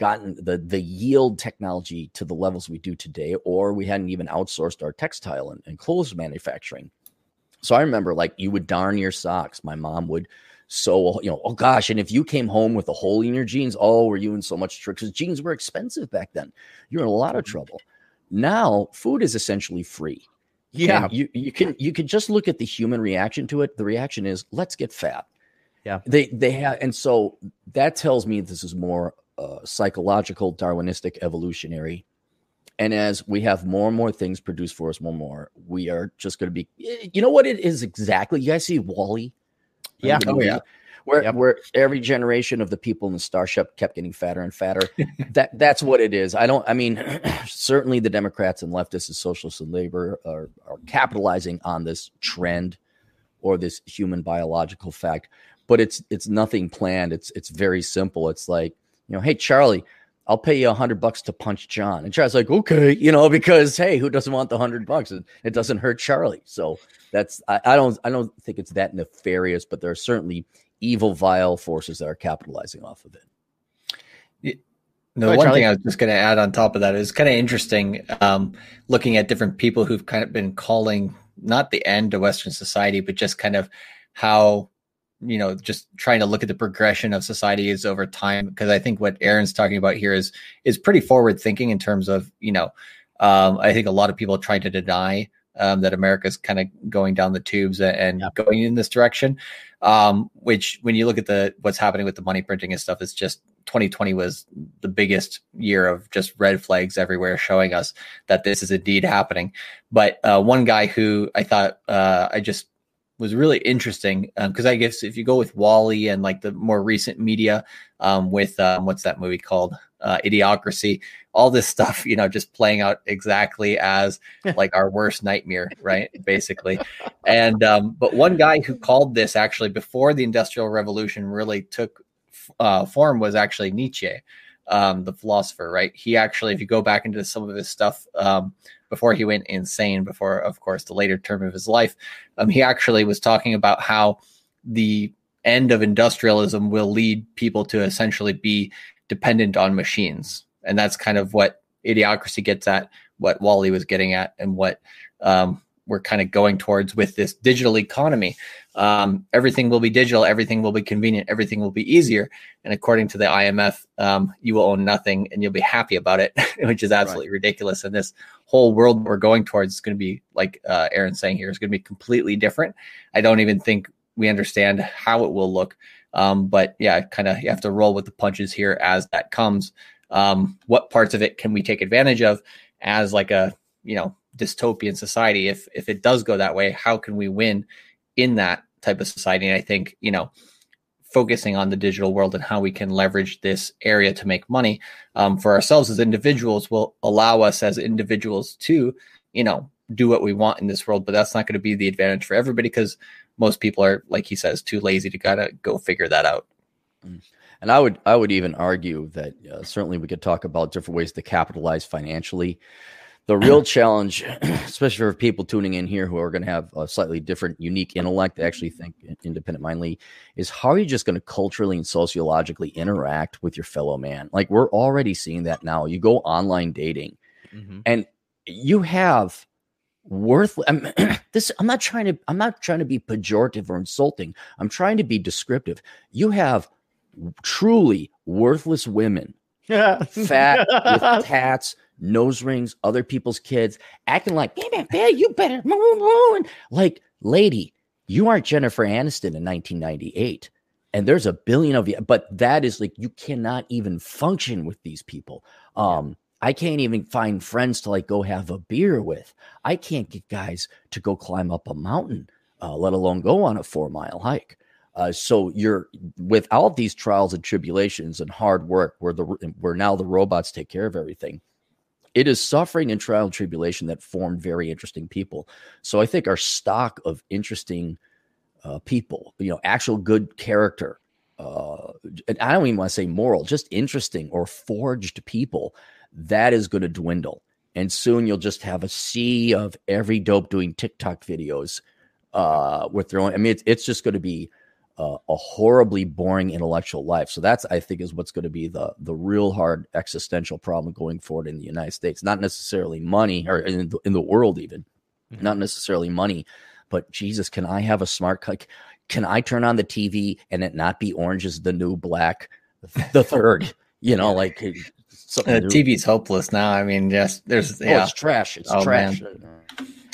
gotten the the yield technology to the levels we do today, or we hadn't even outsourced our textile and, and clothes manufacturing. So I remember like you would darn your socks. My mom would sew, you know, oh gosh. And if you came home with a hole in your jeans, oh, were you in so much trouble? Because jeans were expensive back then. You're in a lot of mm-hmm. trouble. Now food is essentially free. Yeah, And you you can you can just look at the human reaction to it. The reaction is let's get fat. Yeah. They they have and so that tells me this is more uh, psychological, Darwinistic, evolutionary. And as we have more and more things produced for us, more and more, we are just going to be. You know what it is exactly? You guys see WALL-E? Yeah. Oh, yeah. Where Yep. where every generation of the people in the starship kept getting fatter and fatter. that that's what it is. I don't. I mean, certainly the Democrats and leftists and socialists and labor are are capitalizing on this trend or this human biological fact. But it's it's nothing planned. It's it's very simple. It's like you know, hey Charlie, I'll pay you a hundred bucks to punch John. And Charlie's like, okay, you know, because hey, who doesn't want the hundred bucks? It, it doesn't hurt Charlie. So that's I, I don't I don't think it's that nefarious, but there are certainly evil, vile forces that are capitalizing off of it. No, Go one Charlie. thing I was just going to add on top of that is kind of interesting um, looking at different people who've kind of been calling not the end to Western society, but just kind of how, you know, just trying to look at the progression of societies over time. Because I think what Aaron's talking about here is is pretty forward thinking in terms of, you know, um, I think a lot of people trying to deny um, that America's kind of going down the tubes and, and Yeah. going in this direction. Um, which, when you look at the what's happening with the money printing and stuff, it's just 2020 was the biggest year of just red flags everywhere, showing us that this is indeed happening. But uh, one guy who I thought uh, I just was really interesting because I guess if you go with WALL-E and like the more recent media um, with um, what's that movie called uh, Idiocracy, all this stuff, you know, just playing out exactly as like our worst nightmare, right? Basically. And um, but one guy who called this actually before the Industrial Revolution really took uh, form was actually Nietzsche, um, the philosopher, right? He actually, if you go back into some of his stuff um, before he went insane, before, of course, the later term of his life, um, he actually was talking about how the end of industrialism will lead people to essentially be dependent on machines. And that's kind of what idiocracy gets at, what WALL-E was getting at, and what um, we're kind of going towards with this digital economy. Um, everything will be digital, everything will be convenient, everything will be easier. And according to the IMF, um, you will own nothing and you'll be happy about it, which is absolutely ridiculous. And this whole world we're going towards is going to be, like uh, Aaron's saying here, is going to be completely different. I don't even think we understand how it will look. Um, but yeah, kind of you have to roll with the punches here as that comes. Um, what parts of it can we take advantage of as like a you know dystopian society? If if it does go that way, how can we win in that type of society? And I think you know focusing on the digital world and how we can leverage this area to make money um, for ourselves as individuals will allow us as individuals to you know do what we want in this world but that's not going to be the advantage for everybody because most people are like he says too lazy to gotta go figure that out And I would I would even argue that uh, certainly we could talk about different ways to capitalize financially. The real challenge, especially for people tuning in here who are going to have a slightly different, unique intellect, they actually think independent mindedly, is how are you just going to culturally and sociologically interact with your fellow man? Like we're already seeing that now. You go online dating, Mhm. and you have worthless. I'm, this I'm not trying to I'm not trying to be pejorative or insulting. I'm trying to be descriptive. You have truly worthless women, fat with tats, nose rings, other people's kids, acting like, man, man, you better, like, lady, you aren't Jennifer Aniston in 1998. And there's a billion of you, but that is like, you cannot even function with these people. Um, I can't even find friends to like go have a beer with. I can't get guys to go climb up a mountain, uh, let alone go on a four mile hike. Uh, so you're with all these trials and tribulations and hard work, where the where now the robots take care of everything. It is suffering and trial and tribulation that formed very interesting people. So I think our stock of interesting uh, people, you know, actual good character, uh, and I don't even want to say moral, just interesting or forged people that is going to dwindle. And soon you'll just have a sea of every dope doing TikTok videos uh, with their own. I mean, it's, it's just going to be uh, a horribly boring intellectual life. So that's, I think, is what's going to be the the real hard existential problem going forward in the United States. Not necessarily money, or in the, in the world even, mm-hmm. not necessarily money, but Jesus, can I have a smart? Can I turn on the TV and it not be orange is the new black? The third, you know, like uh, TV's hopeless now. I mean, just there's oh, yeah, it's trash. It's oh, trash. Man.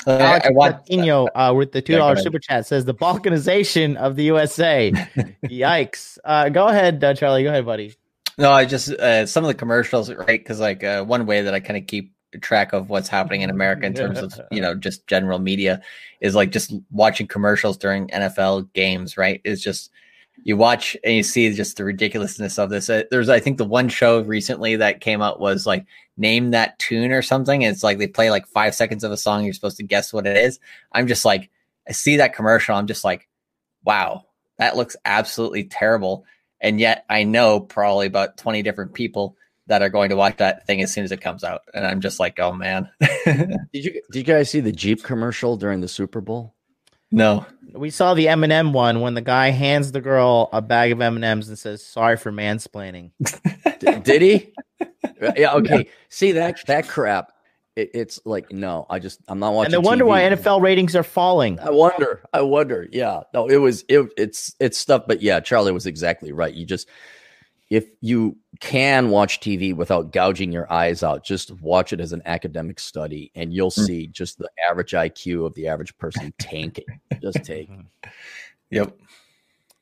Uh, Alex I, I want, Martino, uh, with the two dollar yeah, super chat says the balkanization of the USA. Yikes! Uh, go ahead, uh, Charlie. Go ahead, buddy. No, I just uh, some of the commercials, right? Because like uh, one way that I kind of keep track of what's happening in America in terms of you know just general media is like just watching commercials during NFL games, right? Is just you watch and you see just the ridiculousness of this. Uh, there's, I think, the one show recently that came out was like name that tune or something. And it's like they play like five seconds of a song. You're supposed to guess what it is. I'm just like, I see that commercial. I'm just like, wow, that looks absolutely terrible. And yet I know probably about 20 different people that are going to watch that thing as soon as it comes out. And I'm just like, oh man. did you did you guys see the Jeep commercial during the Super Bowl? No. We saw the M&M one when the guy hands the girl a bag of M&Ms and says, "Sorry for mansplaining." D- did he? yeah. Okay. Yeah. See that that crap. It, it's like no, I just I'm not watching. And I wonder TV. why NFL ratings are falling. I wonder. I wonder. Yeah. No, it was it. It's it's stuff. But yeah, Charlie was exactly right. You just if you can watch TV without gouging your eyes out, just watch it as an academic study, and you'll mm. see just the average IQ of the average person tanking. just take. Yep.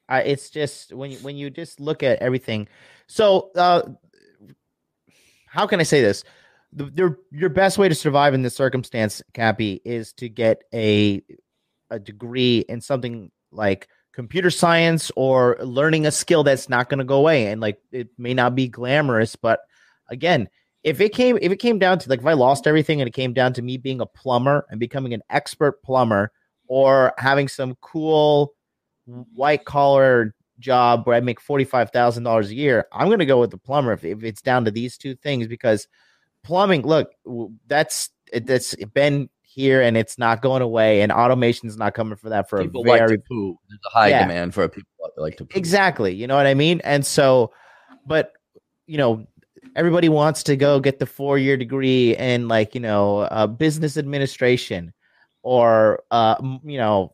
Uh, it's just when you, when you just look at everything. So, uh, how can I say this? The, the, your best way to survive in this circumstance, Cappy, is to get a a degree in something like computer science or learning a skill that's not going to go away. And like it may not be glamorous but again if it came if it came down to like if i lost everything and it came down to me being a plumber and becoming an expert plumber or having some cool white collar job where i make $45000 a year i'm going to go with the plumber if, if it's down to these two things because plumbing look that's that's been here and it's not going away and automation is not coming for that for people a very like poo. There's a high yeah. demand for people that like to poo. Exactly. You know what I mean? And so, but you know, everybody wants to go get the four year degree in like, you know, uh, business administration or, uh, you know,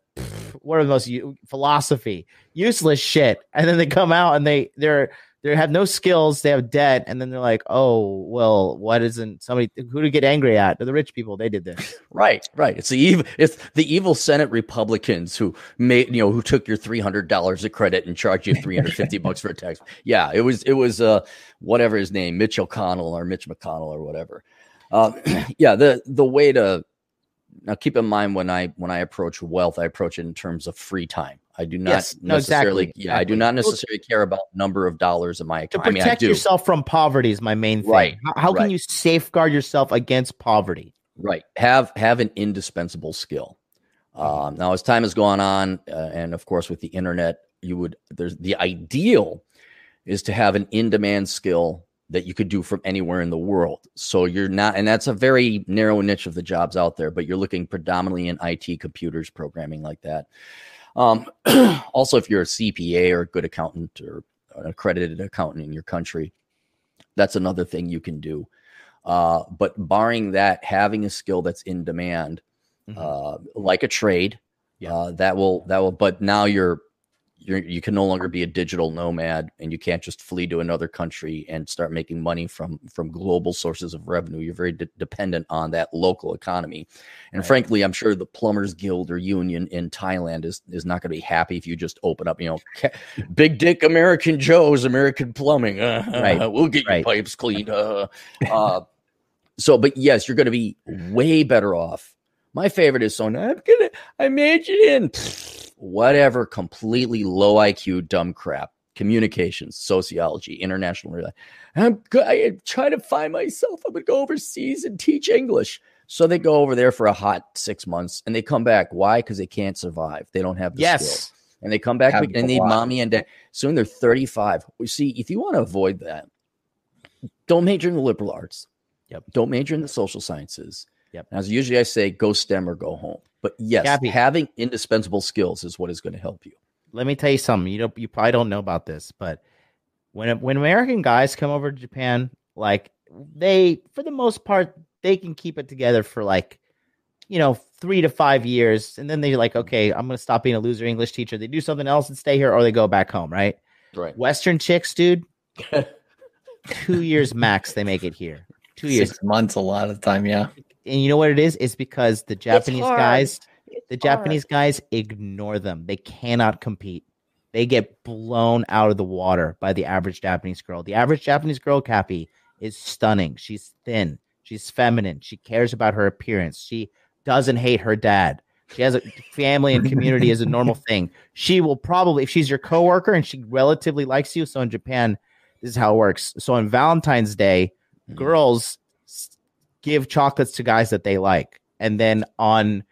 what are the most philosophy, useless shit. And then they come out and they, they're, they have no skills, they have debt, and then they're like, oh, well, what isn't somebody who to get angry at? They're the rich people. They did this. Right, right. It's the evil it's the evil Senate Republicans who made you know who took your three hundred dollars of credit and charged you three hundred fifty bucks for a tax. Yeah, it was it was uh whatever his name, Mitch O'Connell or Mitch McConnell or whatever. Uh, yeah, the the way to now keep in mind when I when I approach wealth, I approach it in terms of free time. I do not yes, necessarily. Exactly, yeah, exactly. I do not necessarily care about number of dollars in my account. To protect I mean, yourself from poverty is my main thing. Right. How, how right. can you safeguard yourself against poverty? Right. Have have an indispensable skill. Um, now, as time has gone on, uh, and of course with the internet, you would there's the ideal is to have an in-demand skill that you could do from anywhere in the world. So you're not, and that's a very narrow niche of the jobs out there, but you're looking predominantly in IT, computers, programming like that. Um, also, if you're a CPA or a good accountant or an accredited accountant in your country, that's another thing you can do. Uh, but barring that, having a skill that's in demand Mhm. uh, like a trade. Yeah. Uh, that will that will, but now you're you're you can no longer be a digital nomad, and you can't just flee to another country and start making money from from global sources of revenue. You're very de- dependent on that local economy, and Right. frankly, I'm sure the plumbers guild or union in Thailand is is not going to be happy if you just open up, you know, ca- big dick American Joe's American Plumbing. Uh, Right. we'll get your pipes cleaned. Uh, uh, so, but yes, you're going to be way better off. My favorite is so I'm gonna I majored in pfft, whatever completely low IQ dumb crap. Communications, sociology, international I'm go- I try to find myself. I'm gonna go overseas and teach English. So they go over there for a hot six months and they come back. Why? Because they can't survive. They don't have the skills Yes. and they come back Have and need mommy and dad. Soon they're 35. You see, if you want to avoid that, don't major in the liberal arts. Yep. Don't major in the social sciences. Yep. As usually I say, go STEM or go home. But yes, Cappy. having indispensable skills is what is going to help you. let me tell you something. You don't you probably don't know about this, but when when American guys come over to Japan, like they for the most part they can keep it together for like you know three to five years, and then they're like, okay, I'm gonna stop being a loser English teacher. They do something else and stay here, or they go back home. Right? Right. Western chicks, dude, two years max they make it here. Two years, Six months, a lot of the time. Yeah. And you know what it is? It's because the Japanese hard. guys the Japanese guys ignore them. They cannot compete. They get blown out of the water by the average Japanese girl. The average Japanese girl, Cappy, is stunning. She's thin. She's feminine. She cares about her appearance. She doesn't hate her dad. She has a family and community as a normal thing. She will probably, if she's your coworker and she relatively likes you. So in Japan, this is how it works. So on Valentine's Day, Mhm. girls give chocolates to guys that they like, and then on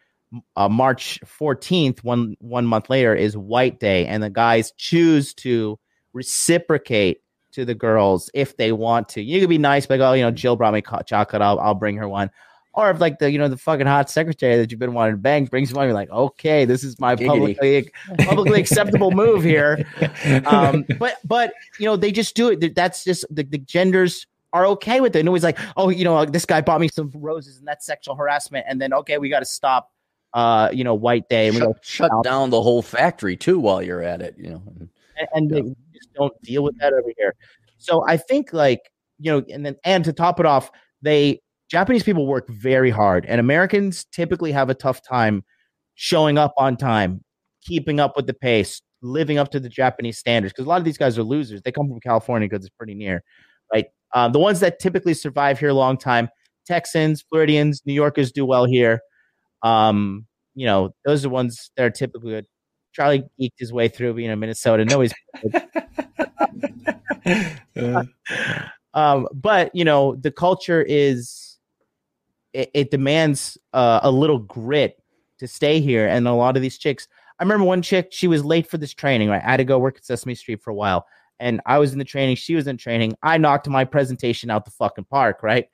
uh, March 14th, one one month later, is White Day, and the guys choose to reciprocate to the girls if they want to. You could be nice, like, oh, you know, Jill brought me co- chocolate, I'll, I'll bring her one. Or if like the you know the fucking hot secretary that you've been wanting to bang brings you one, you're like, okay, this is my Giggity. publicly publicly acceptable move here. Um, but but you know they just do it. That's just the, the genders are okay with it. And always like, oh, you know, this guy bought me some roses, and that's sexual harassment. And then okay, we got to stop. Uh, you know, White Day, and we go Shut, shut out. down the whole factory too while you're at it. You know. and, and they just don't deal with that over here. So I think like you know, and then and to top it off, they Japanese people work very hard, and Americans typically have a tough time showing up on time, keeping up with the pace, living up to the Japanese standards. Because a lot of these guys are losers. They come from California because it's pretty near? Um, the ones that typically survive here a long time: Texans, Floridians, New Yorkers do well here. Um, you know, those are the ones that are typically good. Charlie eked his way through, you know, Minnesota. Nobody's um, but you know, the culture is it, it demands uh, a little grit to stay here, and a lot of these chicks. I remember one chick; she was late for this training. Right, I had to go work at Sesame Street for a while, and I was in the training. She was in training. I knocked my presentation out the fucking park. Right.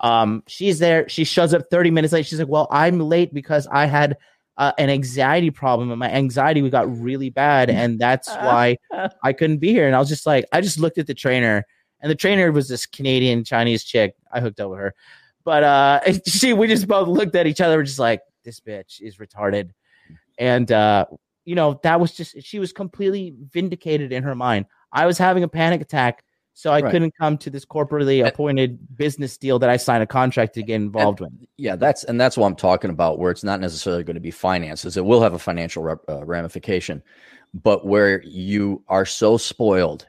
Um, she's there. She shows up 30 minutes late. She's like, "Well, I'm late because I had uh, an anxiety problem, and my anxiety we got really bad, and that's why I couldn't be here." And I was just like, I just looked at the trainer, and the trainer was this Canadian Chinese chick. I hooked up with her, but uh, she we just both looked at each other, we're just like, "This bitch is retarded," and uh, you know that was just she was completely vindicated in her mind. I was having a panic attack. So I Right. couldn't come to this corporately And- appointed business deal that I signed a contract to get involved with. Yeah, that's and that's what I'm talking about. Where it's not necessarily going to be finances; it will have a financial rep, uh, ramification, but where you are so spoiled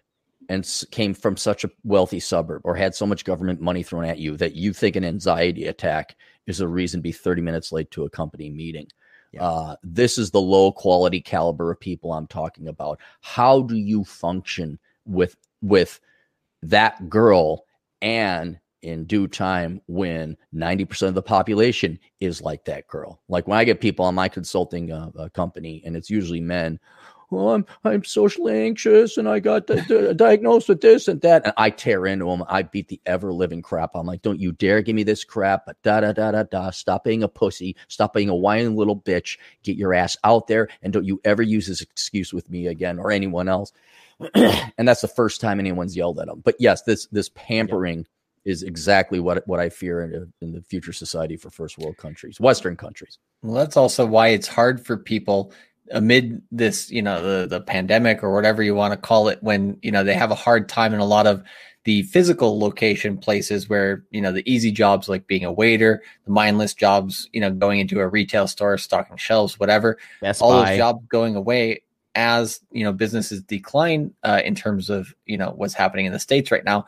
and s- came from such a wealthy suburb or had so much government money thrown at you that you think an anxiety attack is a reason to be 30 minutes late to a company meeting. Yeah. Uh, this is the low quality caliber of people I'm talking about. How do you function with with that girl and in due time when 90% of the population is like that girl. Like when I get people on my consulting uh, uh, company, and it's usually men. Well, I'm I'm socially anxious, and I got di- di- diagnosed with this and that, and I tear into them. I beat the ever living crap. I'm like, don't you dare give me this crap. But da da da da da. Stop being a pussy. Stop being a whining little bitch. Get your ass out there, and don't you ever use this excuse with me again or anyone else. and that's the first time anyone's yelled at him. But yes, this this pampering is exactly what what I fear in, in the future society for first world countries, Western countries. Well, that's also why it's hard for people amid this, you know, the the pandemic or whatever you want to call it, when you know they have a hard time in a lot of the physical location places where you know the easy jobs like being a waiter, the mindless jobs, you know, going into a retail store, stocking shelves, whatever, Best all Buy. those jobs going away as you know businesses decline uh, in terms of you know what's happening in the states right now.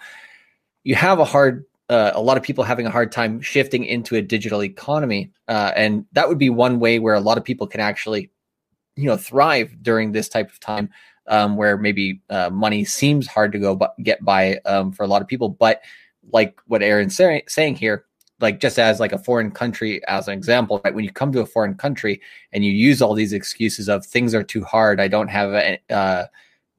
You have a hard uh, a lot of people having a hard time shifting into a digital economy, uh, and that would be one way where a lot of people can actually, you know, thrive during this type of time, um, where maybe uh, money seems hard to go but get by um, for a lot of people. But like what Aaron's say- saying here, like just as like a foreign country as an example, right? When you come to a foreign country and you use all these excuses of things are too hard, I don't have a, uh,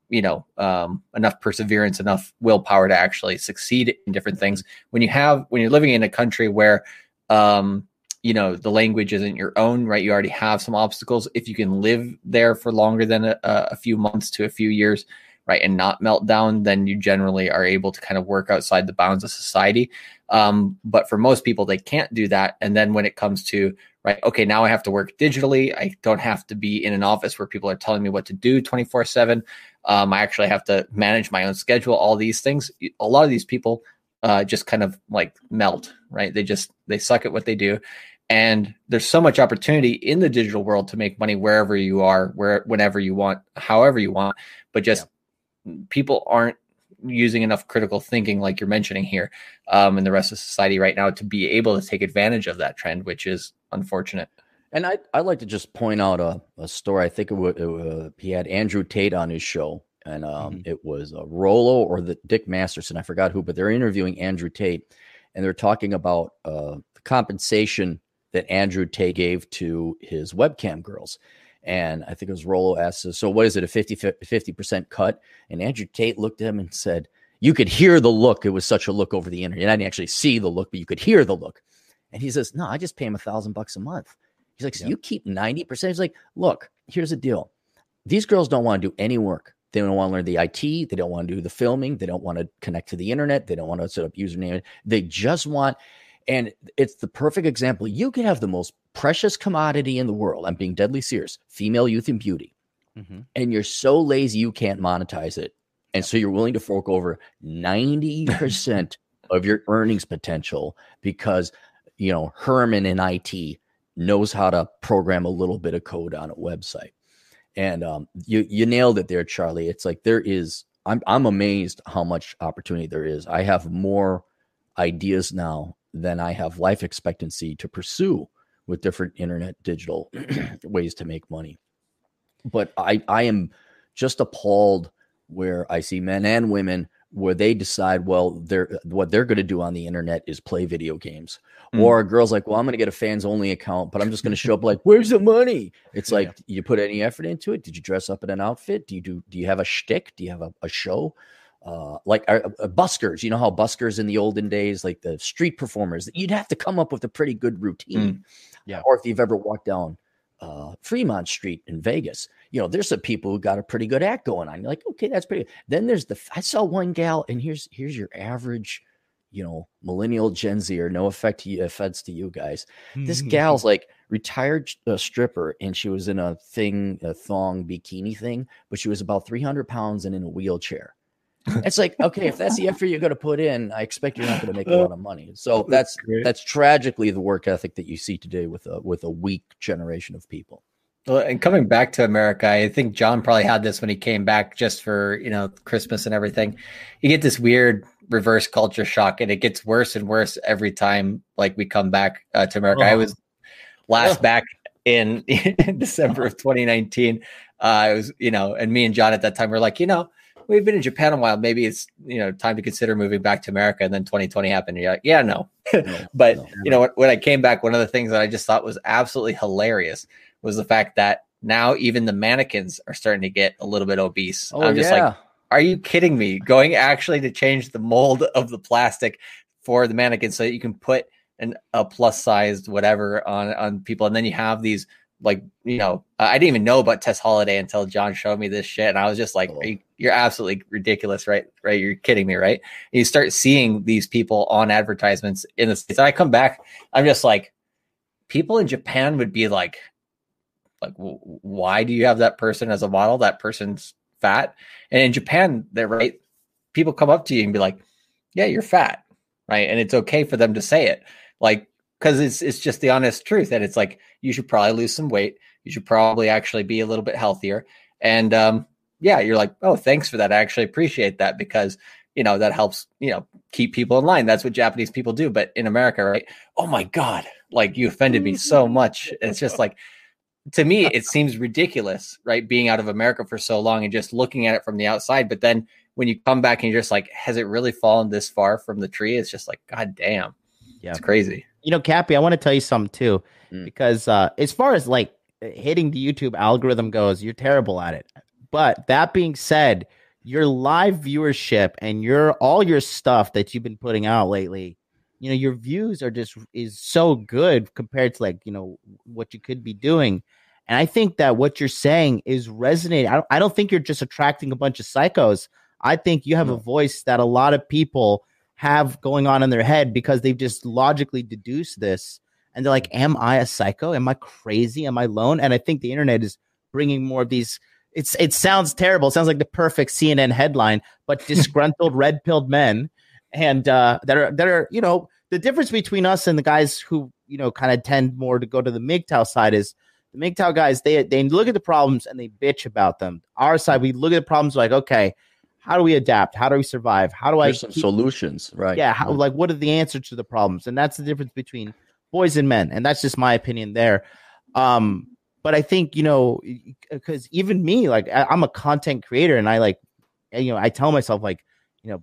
you know um, enough perseverance enough willpower to actually succeed in different things when you have when you're living in a country where um, you know the language isn't your own right? You already have some obstacles. If you can live there for longer than a, a few months to a few years right and not melt down then you generally are able to kind of work outside the bounds of society. Um, but for most people they can't do that. And then when it comes to right okay now i have to work digitally. I don't have to be in an office where people are telling me what to do 24 7 um, I actually have to manage my own schedule, all these things. A lot of these people uh, just kind of like melt, right? They just they suck at what they do, and there's so much opportunity in the digital world to make money wherever you are, where whenever you want, however you want. But just yeah. people aren't using enough critical thinking, like you're mentioning here, um, in the rest of society right now to be able to take advantage of that trend, which is unfortunate. And I I'd like to just point out a, a story. I think it, was, uh, he had Andrew Tate on his show, and um, mm-hmm. it was uh, Rollo or the Dick Masterson. I forgot who, but they're interviewing Andrew Tate, and they're talking about uh, the compensation that Andrew Tate gave to his webcam girls. And I think it was Rollo asked, "So what is it? A 50 percent cut?" And Andrew Tate looked at him and said, "You could hear the look. It was such a look over the internet. I didn't actually see the look, but you could hear the look." And he says, "No, I just pay him a thousand bucks a month." He's like, so yep. you keep 90%. He's like, look, here's the deal. These girls don't want to do any work. They don't want to learn the IT. They don't want to do the filming. They don't want to connect to the internet. They don't want to set up username. They just want, and it's the perfect example. You can have the most precious commodity in the world. I'm being deadly serious female youth and beauty. Mm-hmm. And you're so lazy you can't monetize it. And so you're willing to fork over 90% of your earnings potential because, you know, Herman in IT knows how to program a little bit of code on a website. And um, you you nailed it there, Charlie. It's like there is. I'm I'm amazed how much opportunity there is. I have more ideas now than I have life expectancy to pursue with different internet digital ways to make money. But I I am just appalled where I see men and women where they decide, well, they're what they're going to do on the internet is play video games. Mm. Or a girl's like, well, I'm going to get a fans only account, but I'm just going to show up like, where's the money? It's like, yeah. you put any effort into it? Did you dress up in an outfit? Do you do? Do you have a shtick? Do you have a, a show? Uh, like uh, uh, buskers, you know how buskers in the olden days, like the street performers, you'd have to come up with a pretty good routine. Mm. Yeah. Or if you've ever walked down uh, Fremont Street in Vegas. You know, there's some people who got a pretty good act going on. You're like, okay, that's pretty. Good. Then there's the I saw one gal, and here's here's your average, you know, millennial Gen Z. Or no effect to you, offense to you guys. This gal's like retired uh, stripper, and she was in a thing, a thong bikini thing, but she was about 300 pounds and in a wheelchair. It's like, okay, if that's the effort you're going to put in, I expect you're not going to make a lot of money. So that's that's, that's tragically the work ethic that you see today with a with a weak generation of people. Well, and coming back to America, I think John probably had this when he came back just for you know Christmas and everything. You get this weird reverse culture shock, and it gets worse and worse every time. Like we come back uh, to America. Oh. I was last oh. back in, in December of 2019. Uh, I was, you know, and me and John at that time were like, you know, we've been in Japan a while. Maybe it's you know time to consider moving back to America. And then 2020 happened. And you're like, yeah, no. no but no, you know, when I came back, one of the things that I just thought was absolutely hilarious was the fact that now even the mannequins are starting to get a little bit obese. Oh, I'm just yeah. like, are you kidding me? Going actually to change the mold of the plastic for the mannequin so that you can put an, a plus sized whatever on on people, and then you have these like you know I didn't even know about Tess Holliday until John showed me this shit, and I was just like, Oh. you, "You're absolutely ridiculous, right? Right? You're kidding me, right?" And you start seeing these people on advertisements in the states. And I come back, I'm just like, people in Japan would be like, like, why do you have that person as a model? That person's fat, and in Japan, they're right. People come up to you and be like, "Yeah, you're fat," right? And it's okay for them to say it, like because it's it's just the honest truth that it's like you should probably lose some weight. You should probably actually be a little bit healthier. And um yeah you're like oh thanks for that. I actually appreciate that because you know that helps you know keep people in line. That's what japanese people do. But in america right oh my god like you offended me so much. It's just like to me it seems ridiculous right being out of america for so long and just looking at it from the outside but then when you come back and you're just like has it really fallen this far from the tree it's just like god damn Yeah. it's crazy You know, Cappy, I want to tell you something too, Mm. because uh, as far as like hitting the YouTube algorithm goes, you're terrible at it. But that being said, your live viewership and your all your stuff that you've been putting out lately, you know, your views are just is so good compared to like you know what you could be doing. And I think that what you're saying is resonating. I don't, I don't think you're just attracting a bunch of psychos. I think you have a voice that a lot of people have going on in their head because they've just logically deduced this. And they're like mm. am i a psycho? Am i crazy? Am i alone? And i think the internet is bringing more of these it's it sounds terrible. It sounds like the perfect cnn headline but disgruntled red pilled men and uh that are that are you know the difference between us and the guys who you know kind of tend more to go to the MGTOW side is the MGTOW guys they they look at the problems and they bitch about them. Our side we look at the problems like okay how do we adapt? How do we survive? How do i some keep- solutions, right? yeah how, like what are the answers to the problems? And that's the difference between boys and men and that's just my opinion there. Um but i think you know because even me like I, i'm a content creator and i like you know i tell myself like you know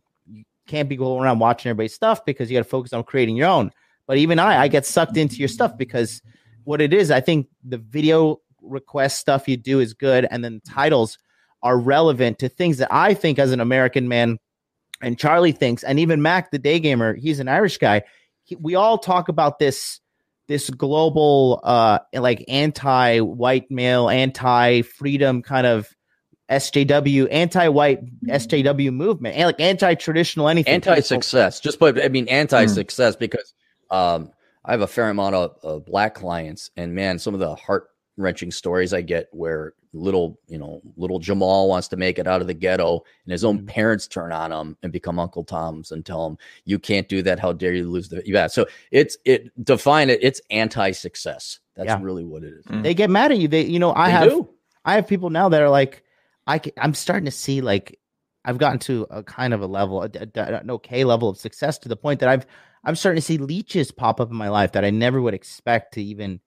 can't be going around watching everybody's stuff because you got to focus on creating your own but even i i get sucked into your stuff because what it is i think the video request stuff you do is good and then the titles are relevant to things that i think as an american man and Charlie thinks, and even Mac, the day gamer, he's an Irish guy. He, we all talk about this this global, uh, like anti-white male, anti-freedom kind of SJW, anti-white SJW movement, and like anti-traditional anything. anti-success just put i mean anti-success because um i have a fair amount of, of black clients and man some of the heart-wrenching stories i get where little you know little jamal wants to make it out of the ghetto and his own Mhm. parents turn on him and become uncle toms and tell him you can't do that how dare you lose the yeah so it's it define it it's anti-success that's Yeah. really what it is Mm. They get mad at you. They, you know, I They have do. I have people now that are like, I can, I'm starting to see like I've gotten to a kind of a level, a, a- an okay level of success to the point that I've I'm starting to see leeches pop up in my life that I never would expect to even.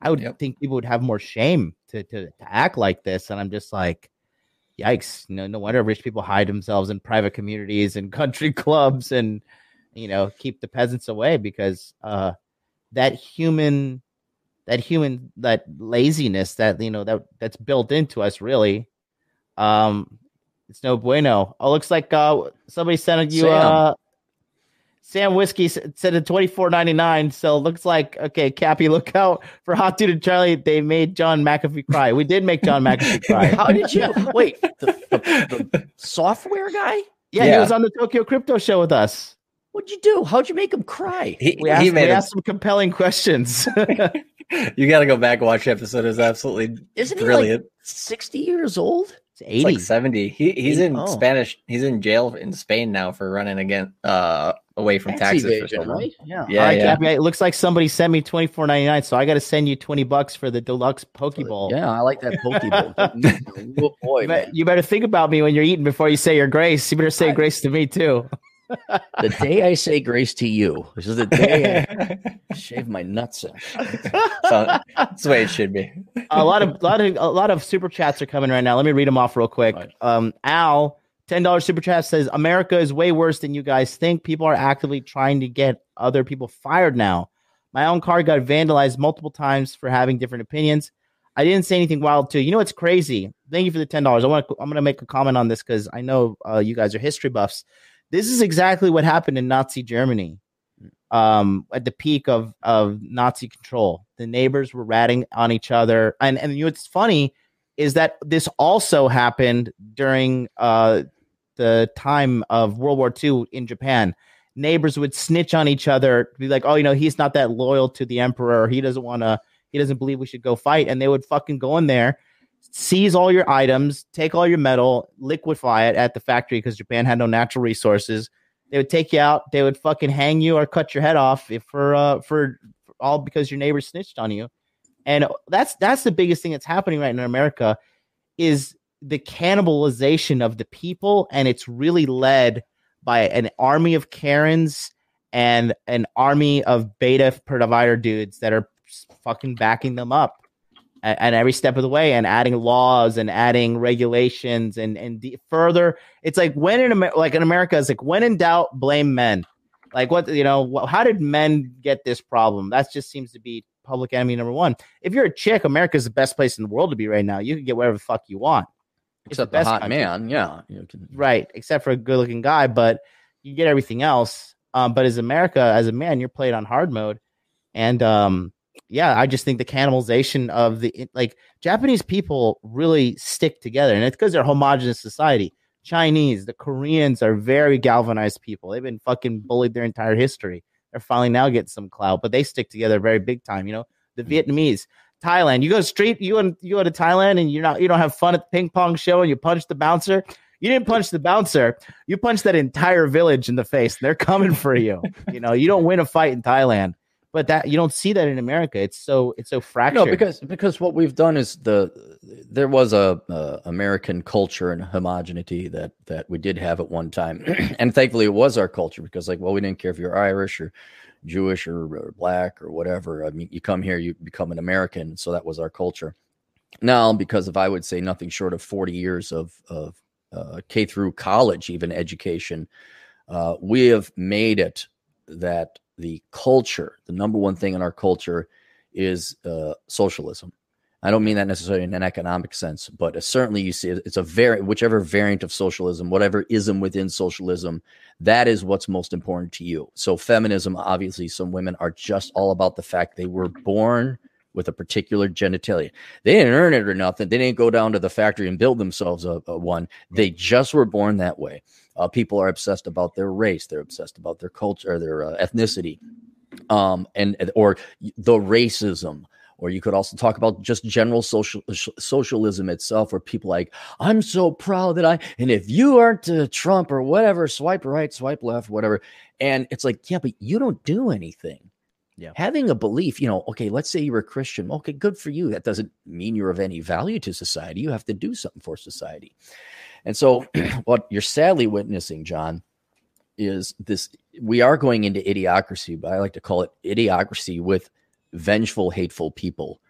I would Yep. think people would have more shame to, to to act like this, and I'm just like, yikes! No, no wonder rich people hide themselves in private communities and country clubs, and you know keep the peasants away because uh, that human that human that laziness that you know that that's built into us really um it's no bueno. Oh looks like uh somebody sent you Sam. uh sam whiskey said a 24.99 so looks like okay cappy look out for hot dude and charlie. They made john mcafee cry. We did make john mcafee cry. How did you wait the, the, the software guy? Yeah, he was on the tokyo crypto show with us. What'd you do? How'd you make him cry? He, we asked, he we made a- asked some compelling questions. You got to go back and watch the episode. It's absolutely isn't he brilliant. like 60 years old it's It's 80 like 70. He he's in Oh. Spanish. He's in jail in Spain now for running again uh away from Tax taxes for evasion, so long. right? yeah, Yeah, All right, yeah. Cappy, it looks like somebody sent me twenty four ninety nine, so I got to send you twenty bucks for the deluxe poke bowl. Yeah, I like that poke bowl. oh boy, you, better, you better think about me when you're eating before you say your grace. You better say I- grace to me too. The day I say grace to you, this is the day I shave my nutsack. so that's the way it should be. a lot of lot of a lot of super chats are coming right now. Let me read them off real quick. Right. Um, Al, ten dollars super chat says America is way worse than you guys think. People are actively trying to get other people fired now. My own car got vandalized multiple times for having different opinions. I didn't say anything wild too. You know what's crazy? Thank you for the ten dollars. I want. I'm going to make a comment on this because I know uh, you guys are history buffs. This is exactly what happened in Nazi Germany. um, at the peak of of Nazi control. The neighbors were ratting on each other, and and you what's funny is that this also happened during uh, the time of World War II in Japan. Neighbors would snitch on each other, be like, "Oh, you know, he's not that loyal to the emperor. He doesn't want to. He doesn't believe we should go fight." And they would fucking go in there, seize all your items, take all your metal, liquefy it at the factory because Japan had no natural resources. They would take you out. They would fucking hang you or cut your head off if for uh for, for all because your neighbor snitched on you. And that's that's the biggest thing that's happening right now in America is the cannibalization of the people, and it's really led by an army of Karens and an army of beta provider dudes that are fucking backing them up at, at every step of the way and adding laws and adding regulations and and the, further. It's like when in America, like in America, it's like when in doubt, blame men. Like what you know? How did men get this problem? That just seems to be public enemy number one. If you're a chick, America's the best place in the world to be right now. You can get whatever the fuck you want. It's Except the, the hot country. man, yeah. Can... Right, except for a good looking guy, but you get everything else. Um, but as America, as a man, you're played on hard mode. And um, yeah, I just think the cannibalization of the like Japanese people really stick together, and it's because they're a homogenous society. Chinese, the Koreans are very galvanized people. They've been fucking bullied their entire history they're finally now getting some clout, but they stick together very big time. You know, the mm-hmm. Vietnamese, Thailand. You go street, you and you go to Thailand, and you're not you don't have fun at the ping pong show, and you punch the bouncer. You didn't punch the bouncer. You punched that entire village in the face. They're coming for you. you know, you don't win a fight in Thailand but that you don't see that in America. It's so it's so fractured. No, because because what we've done is the there was a, a American culture and homogeneity that that we did have at one time, and thankfully it was our culture because like well we didn't care if you're Irish or Jewish or, or black or whatever. I mean you come here you become an American, so that was our culture. Now because of I would say nothing short of forty years of of uh, K through college even education, uh, we have made it that the culture, the number one thing in our culture is uh, socialism. I don't mean that necessarily in an economic sense, but certainly you see it's a very whichever variant of socialism, whatever ism within socialism, that is what's most important to you. So feminism, obviously, some women are just all about the fact they were born with a particular genitalia. They didn't earn it or nothing. They didn't go down to the factory and build themselves a, a one. They just were born that way. Uh, people are obsessed about their race. They're obsessed about their culture, their uh, ethnicity, um, and or the racism. Or you could also talk about just general social socialism itself, where people like, I'm so proud that I, and if you aren't uh, Trump or whatever, swipe right, swipe left, whatever. And it's like, yeah, but you don't do anything. Yeah. Having a belief, you know, okay, let's say you're a Christian. Okay, good for you. That doesn't mean you're of any value to society. You have to do something for society. And so, what you're sadly witnessing, Jon, is this we are going into idiocracy, but I like to call it idiocracy with vengeful, hateful people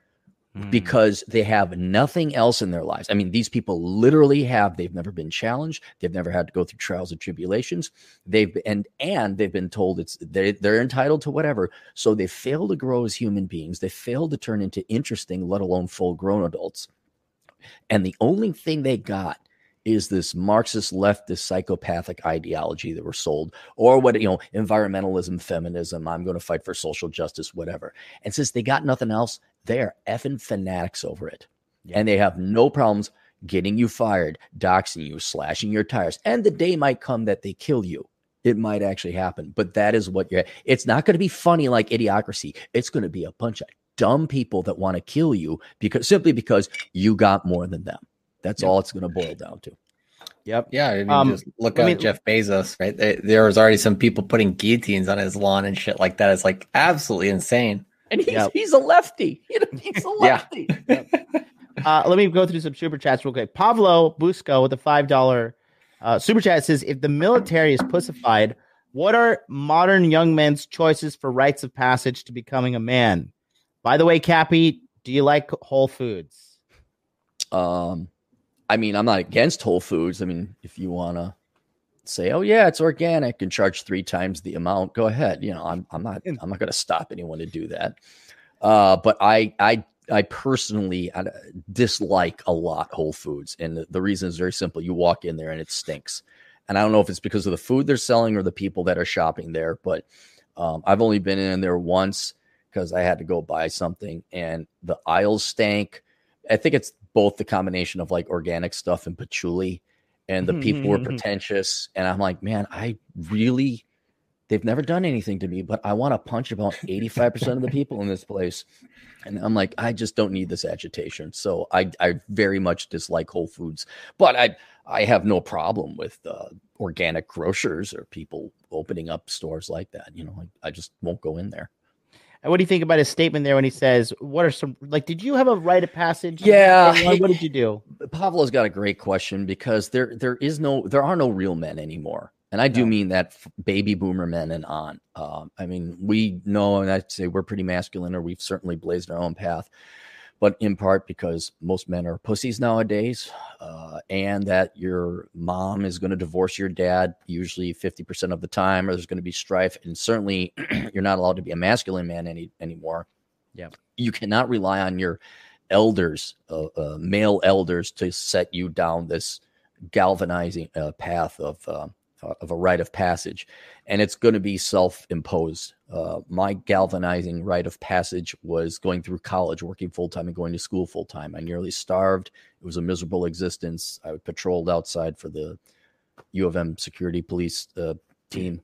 mm. because they have nothing else in their lives. I mean, these people literally have, they've never been challenged, they've never had to go through trials and tribulations. They've and and they've been told it's they they're entitled to whatever. So they fail to grow as human beings. They fail to turn into interesting, let alone full grown adults. And the only thing they got is this Marxist leftist psychopathic ideology that we're sold, or what you know, environmentalism, feminism. I'm going to fight for social justice, whatever. And since they got nothing else, they are effing fanatics over it, yeah. and they have no problems getting you fired, doxing you, slashing your tires, and the day might come that they kill you. It might actually happen, but that is what you're. It's not going to be funny like idiocracy. It's going to be a bunch of dumb people that want to kill you because simply because you got more than them. That's yep. all it's going to boil down to. Yep. Yeah. I mean, um, just look at Jeff Bezos, right? there was already some people putting guillotines on his lawn and shit like that. It's like absolutely insane. And he's yep. he's a lefty. he's a lefty. yeah. uh, let me go through some super chats real quick. Pablo Busco with a five dollar uh, super chat says, "If the military is pussified, what are modern young men's choices for rites of passage to becoming a man?" By the way, Cappy, do you like Whole Foods? Um, I mean, I'm not against Whole Foods. I mean, if you want to say, "Oh yeah, it's organic," and charge three times the amount, go ahead. You know, I'm I'm not I'm not going to stop anyone to do that. Uh, but I I I personally I dislike a lot Whole Foods, and the, the reason is very simple. You walk in there and it stinks, and I don't know if it's because of the food they're selling or the people that are shopping there, but Um, I've only been in there once because I had to go buy something, and the aisles stank. I think it's both the combination of like organic stuff and patchouli, and the people were pretentious. And I'm like, man, I really, they've never done anything to me, but I want to punch about 85% of the people in this place. And I'm like, I just don't need this agitation. So I, I very much dislike Whole Foods, but I, I have no problem with uh, organic grocers or people opening up stores like that. You know, I, I just won't go in there. And what do you think about his statement there when he says, "What are some like? Did you have a rite of passage? Yeah. What, what did you do?" Pavlo's got a great question because there there is no there are no real men anymore, and I do No. mean that baby boomer men and on. Um, I mean, we know, and I'd say we're pretty masculine, or we've certainly blazed our own path, but in part because most men are pussies nowadays, uh, and that your mom is going to divorce your dad usually fifty percent of the time, or there's going to be strife, and certainly you're not allowed to be a masculine man any anymore. Yeah. you cannot rely on your elders, uh, uh, male elders, to set you down this galvanizing uh, path of uh, of a rite of passage, and it's going to be self-imposed. Uh, my galvanizing rite of passage was going through college, working full time, and going to school full time. I nearly starved. It was a miserable existence. I patrolled outside for the U of M security police uh, team.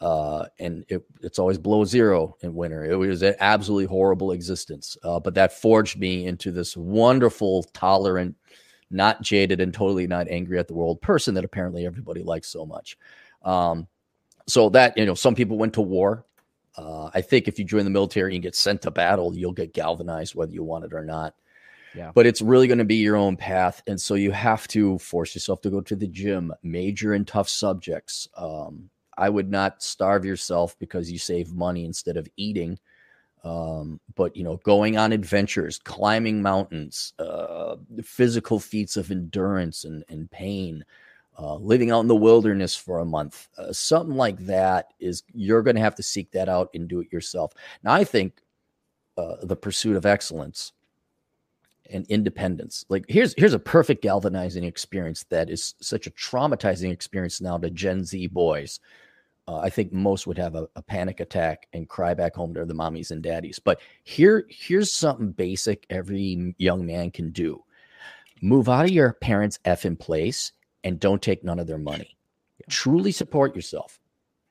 Uh, and it, it's always below zero in winter. It was an absolutely horrible existence. Uh, but that forged me into this wonderful, tolerant, not jaded, and totally not angry at the world person that apparently everybody likes so much. Um, so that you know, some people went to war. Uh, I think if you join the military and get sent to battle, you'll get galvanized whether you want it or not. Yeah. But it's really going to be your own path, and so you have to force yourself to go to the gym, major in tough subjects. Um, I would not starve yourself because you save money instead of eating. Um, but you know, going on adventures, climbing mountains, uh, physical feats of endurance and, and pain, uh, living out in the wilderness for a month, uh, something like that is you're going to have to seek that out and do it yourself. Now, I think uh, the pursuit of excellence and independence, like here's here's a perfect galvanizing experience that is such a traumatizing experience now to Gen Z boys uh, I think most would have a, a panic attack and cry back home to the mommies and daddies. But here, here's something basic every young man can do: move out of your parents' f in place and don't take none of their money. Truly support yourself.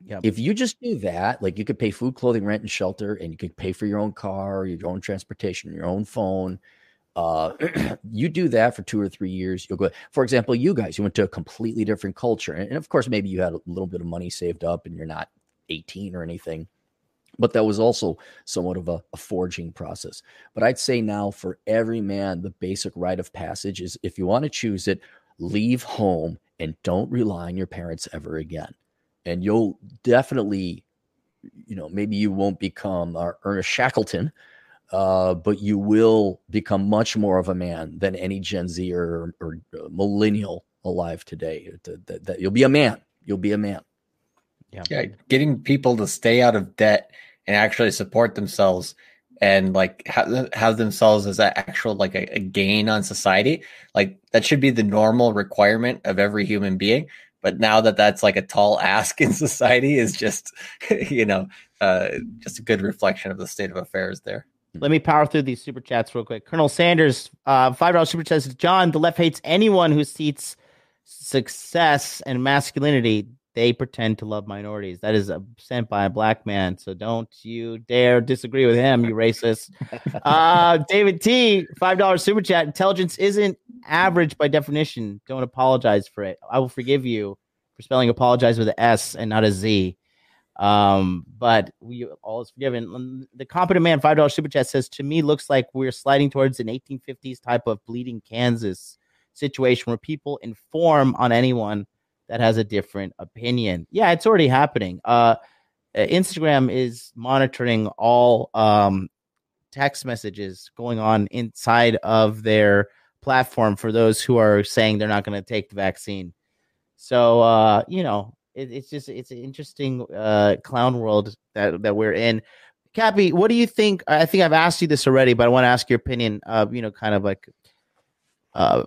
Yep. If you just do that, like you could pay food, clothing, rent, and shelter, and you could pay for your own car, your own transportation, your own phone. Uh, you do that for two or three years, you'll go. For example, you guys, you went to a completely different culture, and, of course, maybe you had a little bit of money saved up, and you're not 18 or anything, but that was also somewhat of a, a forging process. But I'd say now, for every man, the basic rite of passage is if you want to choose it, leave home and don't rely on your parents ever again, and you'll definitely, you know, maybe you won't become uh, Ernest Shackleton uh, but you will become much more of a man than any Gen Z or, or uh, millennial alive today. That, that- that- you'll be a man. You'll be a man. Yeah, getting people to stay out of debt and actually support themselves and like have, have themselves as an actual like a, a gain on society like that should be the normal requirement of every human being but now that that's like a tall ask in society is just you know uh just a good reflection of the state of affairs there Let me power through these super chats real quick. Colonel Sanders, uh, five dollars super chat says, Jon, the left hates anyone who seats success and masculinity. They pretend to love minorities. That is uh, sent by a black man. So don't you dare disagree with him, you racist. Uh, David T, five dollars super chat. Intelligence isn't average by definition. Don't apologize for it. I will forgive you for spelling apologize with an S and not a Z. Um, but we all is forgiven. The competent man, five dollars super chat says to me looks like we're sliding towards an 1850s type of bleeding Kansas situation where people inform on anyone that has a different opinion. Yeah, it's already happening. Uh, uh, Instagram is monitoring all um text messages going on inside of their platform for those who are saying they're not going to take the vaccine. So uh, you know, it, it's just it's an interesting uh clown world that that we're in. Cappy, what do you think? I think I've asked you this already, but I want to ask your opinion. Uh, you know, kind of like uh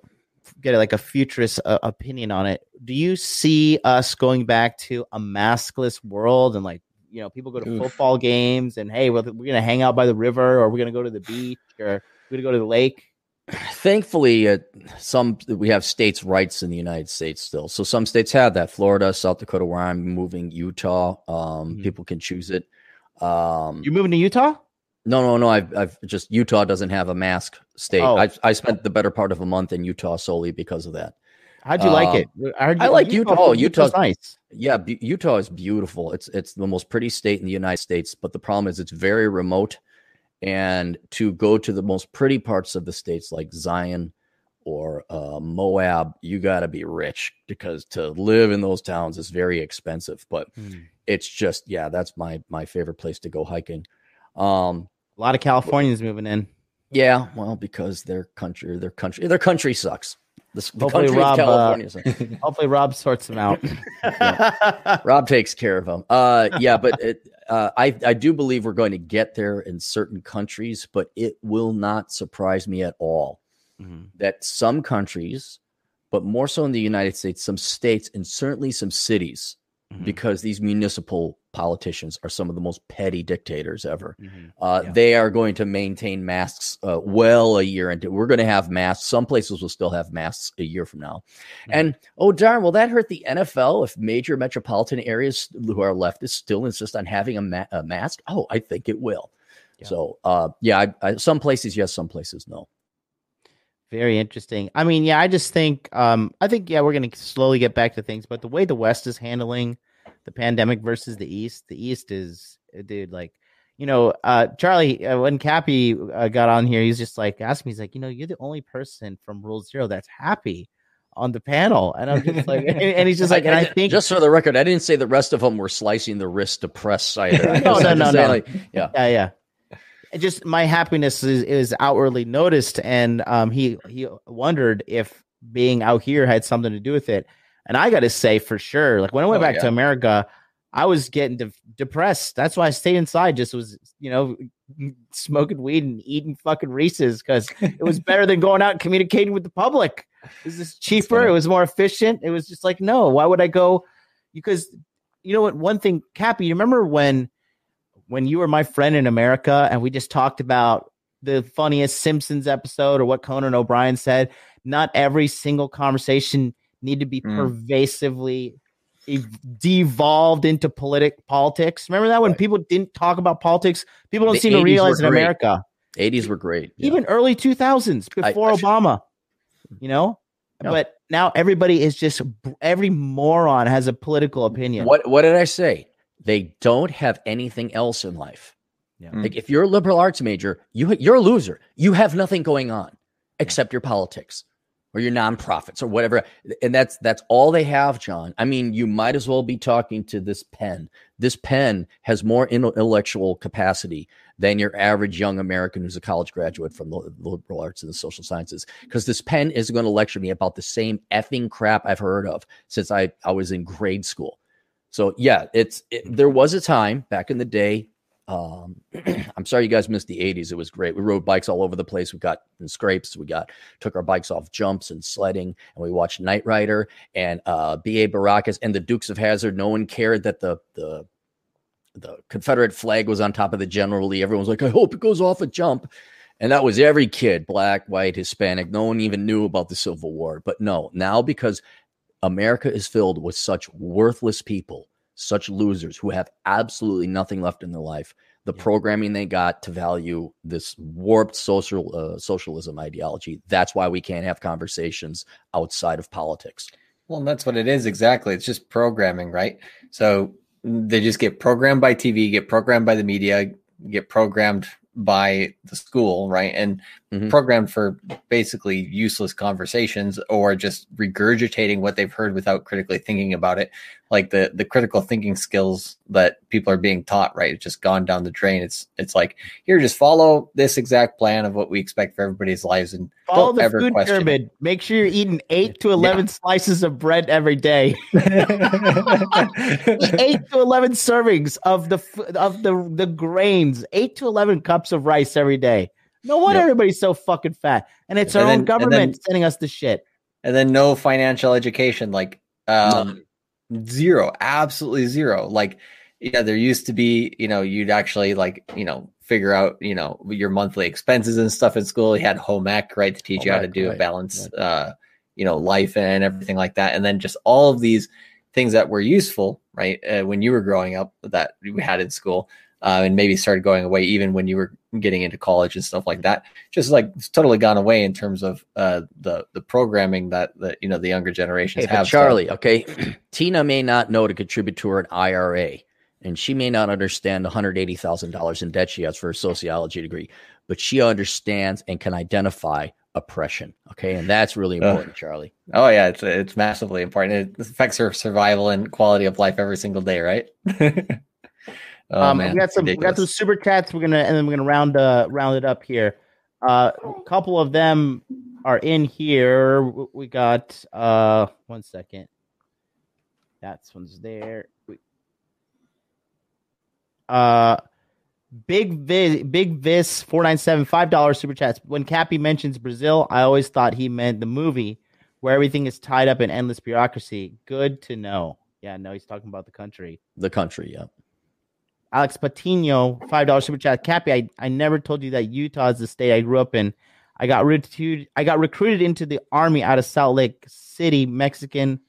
get like a futurist uh, opinion on it. Do you see us going back to a maskless world and like you know people go to Oof. football games and hey, we're, we're gonna hang out by the river or we're gonna go to the beach or we're gonna go to the lake. Thankfully, uh, some we have states' rights in the United States still. So some states have that. Florida, South Dakota, where I'm moving, Utah. Um, Mhm. People can choose it. Um, You moving to Utah? no, no, no. I've, I've just Utah doesn't have a mask state. Oh. I, I spent the better part of a month in Utah solely because of that. How'd you like it? I, heard I like Utah. Oh, Utah's Utah's- nice. Yeah, bu- Utah is beautiful. It's it's the most pretty state in the United States, but the problem is it's very remote. And to go to the most pretty parts of the states like Zion or uh, Moab, you got to be rich because to live in those towns is very expensive. But it's just yeah, that's my my favorite place to go hiking. Um, A lot of Californians moving in. yeah, well, because their country, their country, their country sucks. The, the Hopefully Rob, uh. Hopefully, Rob sorts them out. Rob takes care of them. Uh, yeah, but it, uh, I I do believe we're going to get there in certain countries, but it will not surprise me at all Mhm. that some countries, but more so in the United States, some states, and certainly some cities, Mhm. because these municipal politicians are some of the most petty dictators ever. Mhm. Uh, Yeah. They are going to maintain masks uh, well a year into. We're going to have masks. Some places will still have masks a year from now. Mhm. And oh darn, will that hurt the NFL if major metropolitan areas who are leftists still insist on having a, ma- a mask? Oh, I think it will. Yeah. So uh, yeah, I, I, some places yes, some places no. Very interesting. I mean, yeah, I just think, um, I think, yeah, we're going to slowly get back to things, but the way the West is handling the pandemic versus the East, the East is, uh, dude, like, you know, uh, Charlie, uh, when Cappy uh, got on here, he's just like, asked me, he's like, you know, you're the only person from Rule Zero that's happy on the panel. And I'm just like, and he's just like, and I think, just for the record, I didn't say the rest of them were slicing the wrist to press cider. I No, no, no, no. like, yeah. yeah, yeah. It just my happiness is, is outwardly noticed, and um, he he wondered if being out here had something to do with it. And I got to say for sure, like when I went Oh, back to. America, I was getting de- depressed. That's why I stayed inside. Just was you know smoking weed and eating fucking Reese's because it was better than going out and communicating with the public. It was cheaper. It was more efficient. It was just like no, why would I go? Because you know what? One thing, Cappy, you remember when when you were my friend in America and we just talked about the funniest Simpsons episode or what Conan O'Brien said? Not every single conversation need to be Mm. pervasively devolved into politic politics. Remember that when Right. people didn't talk about politics, people don't The seem to realize in. America, 80s were great. Yeah. even early 2000s before I should- Obama, you know. Yeah. But now everybody is just every moron has a political opinion. What what did I say? They don't have anything else in life. Yeah. Mm. Like if you're a liberal arts major, you you're a loser. You have nothing going on except your politics or your nonprofits or whatever. And that's that's all they have, Jon. I mean, you might as well be talking to this pen. This pen has more intellectual capacity than your average young American who's a college graduate from the liberal arts and the social sciences. Because this pen is going to lecture me about the same effing crap I've heard of since I, I was in grade school. So yeah, it's it, there was a time back in the day. Um, I'm sorry you guys missed the 80s. It was great. We rode bikes all over the place. We got in scrapes. We got took our bikes off jumps and sledding, and we watched Knight Rider and uh, B.A. Baracus and the Dukes of Hazzard. No one cared that the the the Confederate flag was on top of the General Lee. Everyone was like, "I hope it goes off a jump." And that was every kid, black, white, Hispanic. No one even knew about the Civil War. But no, now because America is filled with such worthless people, such losers who have absolutely nothing left in their life. The Yeah. programming they got to value this warped social uh, socialism ideology. That's why we can't have conversations outside of politics. Well, that's what it is exactly. It's just programming, right? So they just get programmed by TV, get programmed by the media, get programmed by the school, right? And Mhm. programmed for basically useless conversations or just regurgitating what they've heard without critically thinking about it. Like the the critical thinking skills that people are being taught, right? It's just gone down the drain. It's it's like here, just follow this exact plan of what we expect for everybody's lives and Follow don't the ever food question it. pyramid. Make sure you're eating eight to eleven slices of bread every day. Eight to eleven servings of the of the the grains. Eight to eleven cups of rice every day. No wonder Yep. everybody's so fucking fat, and it's our And own then- and government then- sending us the shit. and then no financial education like um zero absolutely zero like yeah, there used to be, you know, you'd actually like, you know, figure out, you know, your monthly expenses and stuff in school. You had home ec, right, to teach home you how to do right. a balance, right. uh, you know, life and everything like that. And then just all of these things that were useful, right, uh, when you were growing up that we had in school, uh, and maybe started going away even when you were getting into college and stuff like that. Just like it's totally gone away in terms of uh, the the programming that the you know the younger generations hey, have. Charlie, okay, Tina may not know to contribute to her IRA and she may not understand the $180,000 in debt she has for a sociology degree, but she understands and can identify oppression. Okay. And that's really important, uh, Charlie. Oh, yeah. It's, it's massively important. It affects her survival and quality of life every single day, right? oh, um, man, we got some, we got some super chats. We're going to, and then we're going to round, uh, round it up here. Uh, a couple of them are in here. We got, uh, one second. That's one's there. We, uh, Big Vis, Big Vis, four nine seven, five dollars super chats. When Cappy mentions Brazil, I always thought he meant the movie where everything is tied up in endless bureaucracy. Good to know. Yeah, no, he's talking about the country. The country, yeah. Alex Patino, five dollars super chat. Cappy, I, I never told you that Utah is the state I grew up in. I got recruited. I got recruited into the army out of Salt Lake City, Mexican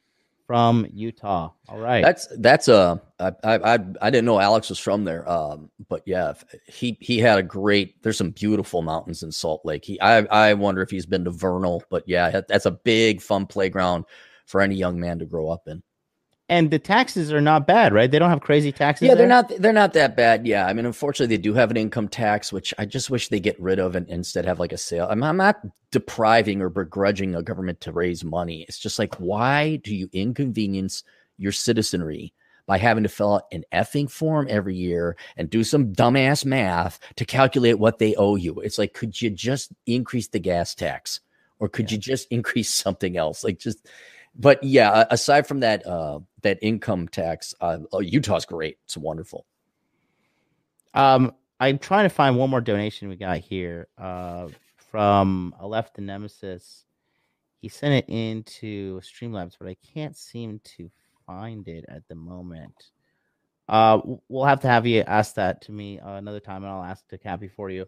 from Utah. All right. That's that's a uh, I I I didn't know Alex was from there. Um, but yeah, he he had a great. There's some beautiful mountains in Salt Lake. He I I wonder if he's been to Vernal, but yeah, that's a big fun playground for any young man to grow up in and the taxes are not bad, right? They don't have crazy taxes. Yeah, they're not they're not that bad. Yeah, I mean, unfortunately, they do have an income tax, which I just wish they get rid of and instead have like a sale. I'm, I'm not depriving or begrudging a government to raise money. It's just like, why do you inconvenience your citizenry by having to fill out an effing form every year and do some dumbass math to calculate what they owe you? It's like, could you just increase the gas tax, or could yeah. you just increase something else? Like, just but yeah, aside from that, uh, that income tax, uh, oh, Utah's great. It's wonderful. Um, I'm trying to find one more donation we got here uh, from a left the nemesis. He sent it into Streamlabs, but I can't seem to find it at the moment. Uh, we'll have to have you ask that to me uh, another time, and I'll ask to Cappy for you.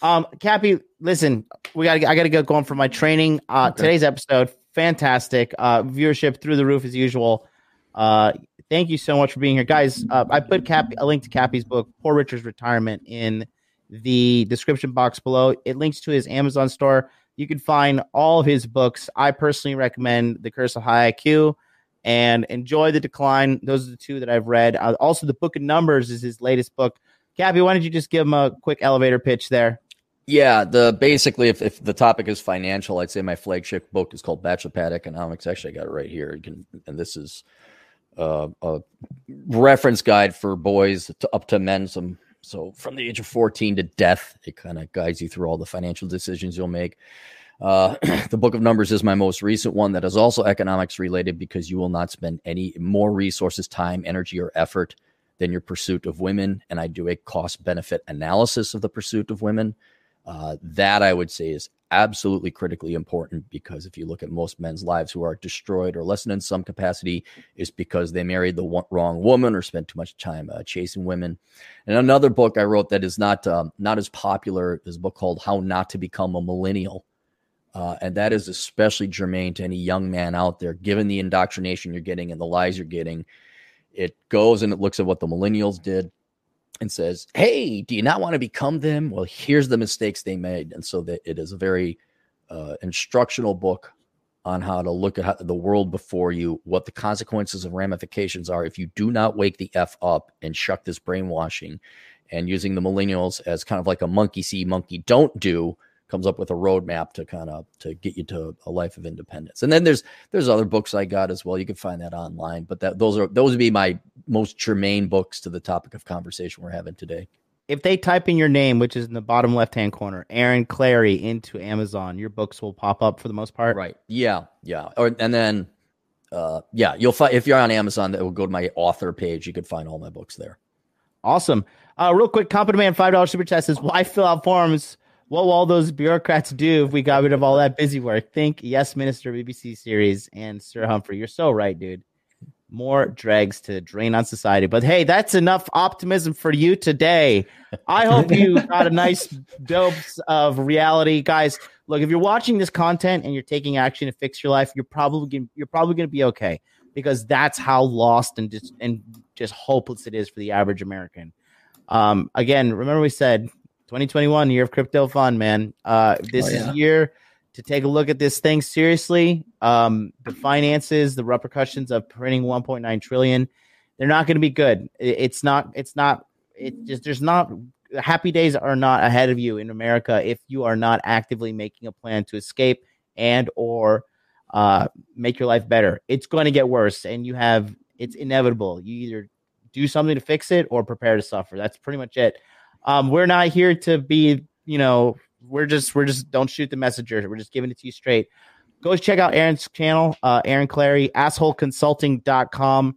Um, Cappy, listen, we got I got to get going for my training. Uh, okay. today's episode fantastic. Uh, viewership through the roof as usual. Uh, thank you so much for being here, guys. Uh, I put Cap a link to Cappy's book, Poor Richard's Retirement, in the description box below. It links to his Amazon store. You can find all of his books. I personally recommend The Curse of High IQ and Enjoy the Decline. Those are the two that I've read. Uh, also, The Book of Numbers is his latest book. Cappy, why don't you just give him a quick elevator pitch there? Yeah, the basically, if, if the topic is financial, I'd say my flagship book is called Bachelor Pad Economics. Actually, I got it right here. Can, and this is uh, a reference guide for boys to, up to men. Some so from the age of fourteen to death, it kind of guides you through all the financial decisions you'll make. Uh, the Book of Numbers is my most recent one that is also economics related because you will not spend any more resources, time, energy, or effort than your pursuit of women. And I do a cost benefit analysis of the pursuit of women. Uh, that I would say is absolutely critically important because if you look at most men's lives who are destroyed or lessened in some capacity, is because they married the wrong woman or spent too much time uh, chasing women. And another book I wrote that is not um, not as popular is a book called How Not to Become a Millennial. Uh, and that is especially germane to any young man out there, given the indoctrination you're getting and the lies you're getting. It goes and it looks at what the millennials did and says, Hey, do you not want to become them? Well, here's the mistakes they made. And so that it is a very uh, instructional book on how to look at how, the world before you, what the consequences and ramifications are if you do not wake the F up and shuck this brainwashing and using the millennials as kind of like a monkey see, monkey don't do comes up with a roadmap to kind of to get you to a life of independence. And then there's there's other books I got as well. You can find that online, but that those are those would be my most germane books to the topic of conversation we're having today. If they type in your name, which is in the bottom left hand corner, Aaron Clarey into Amazon, your books will pop up for the most part. Right. Yeah. Yeah. Or and then uh yeah, you'll find if you're on Amazon, that will go to my author page. You could find all my books there. Awesome. Uh, real quick, Competent Man five dollars super chat says, "Why fill out forms what will all those bureaucrats do if we got rid of all that busy work? Think Yes Minister BBC series and Sir Humphrey. You're so right, dude. more dregs to drain on society. But hey, that's enough optimism for you today. I hope you got a nice dose of reality, guys. Look, if you're watching this content and you're taking action to fix your life, you're probably gonna, you're probably going to be okay because that's how lost and just and just hopeless it is for the average American. Um, again, remember we said 2021 year of crypto fun, man. Uh, this oh, yeah. is year to take a look at this thing seriously. Um, the finances, the repercussions of printing 1.9 trillion, they're not going to be good. It's not. It's not. It just there's not. Happy days are not ahead of you in America if you are not actively making a plan to escape and or uh, make your life better. It's going to get worse, and you have. It's inevitable. You either do something to fix it or prepare to suffer. That's pretty much it. Um, we're not here to be, you know, we're just we're just don't shoot the messenger. We're just giving it to you straight. Go check out Aaron's channel, uh, Aaron Clarey, assholeconsulting.com.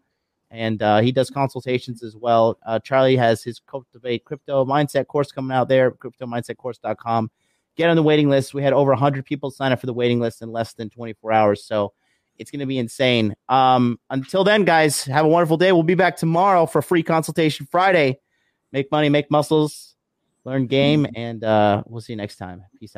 And uh, he does consultations as well. Uh, Charlie has his Cultivate Crypto Mindset course coming out there, cryptomindsetcourse.com. Get on the waiting list. We had over 100 people sign up for the waiting list in less than 24 hours. So it's going to be insane. Um, until then, guys, have a wonderful day. We'll be back tomorrow for free consultation Friday. Make money, make muscles learn game, and uh, we'll see you next time. Peace out.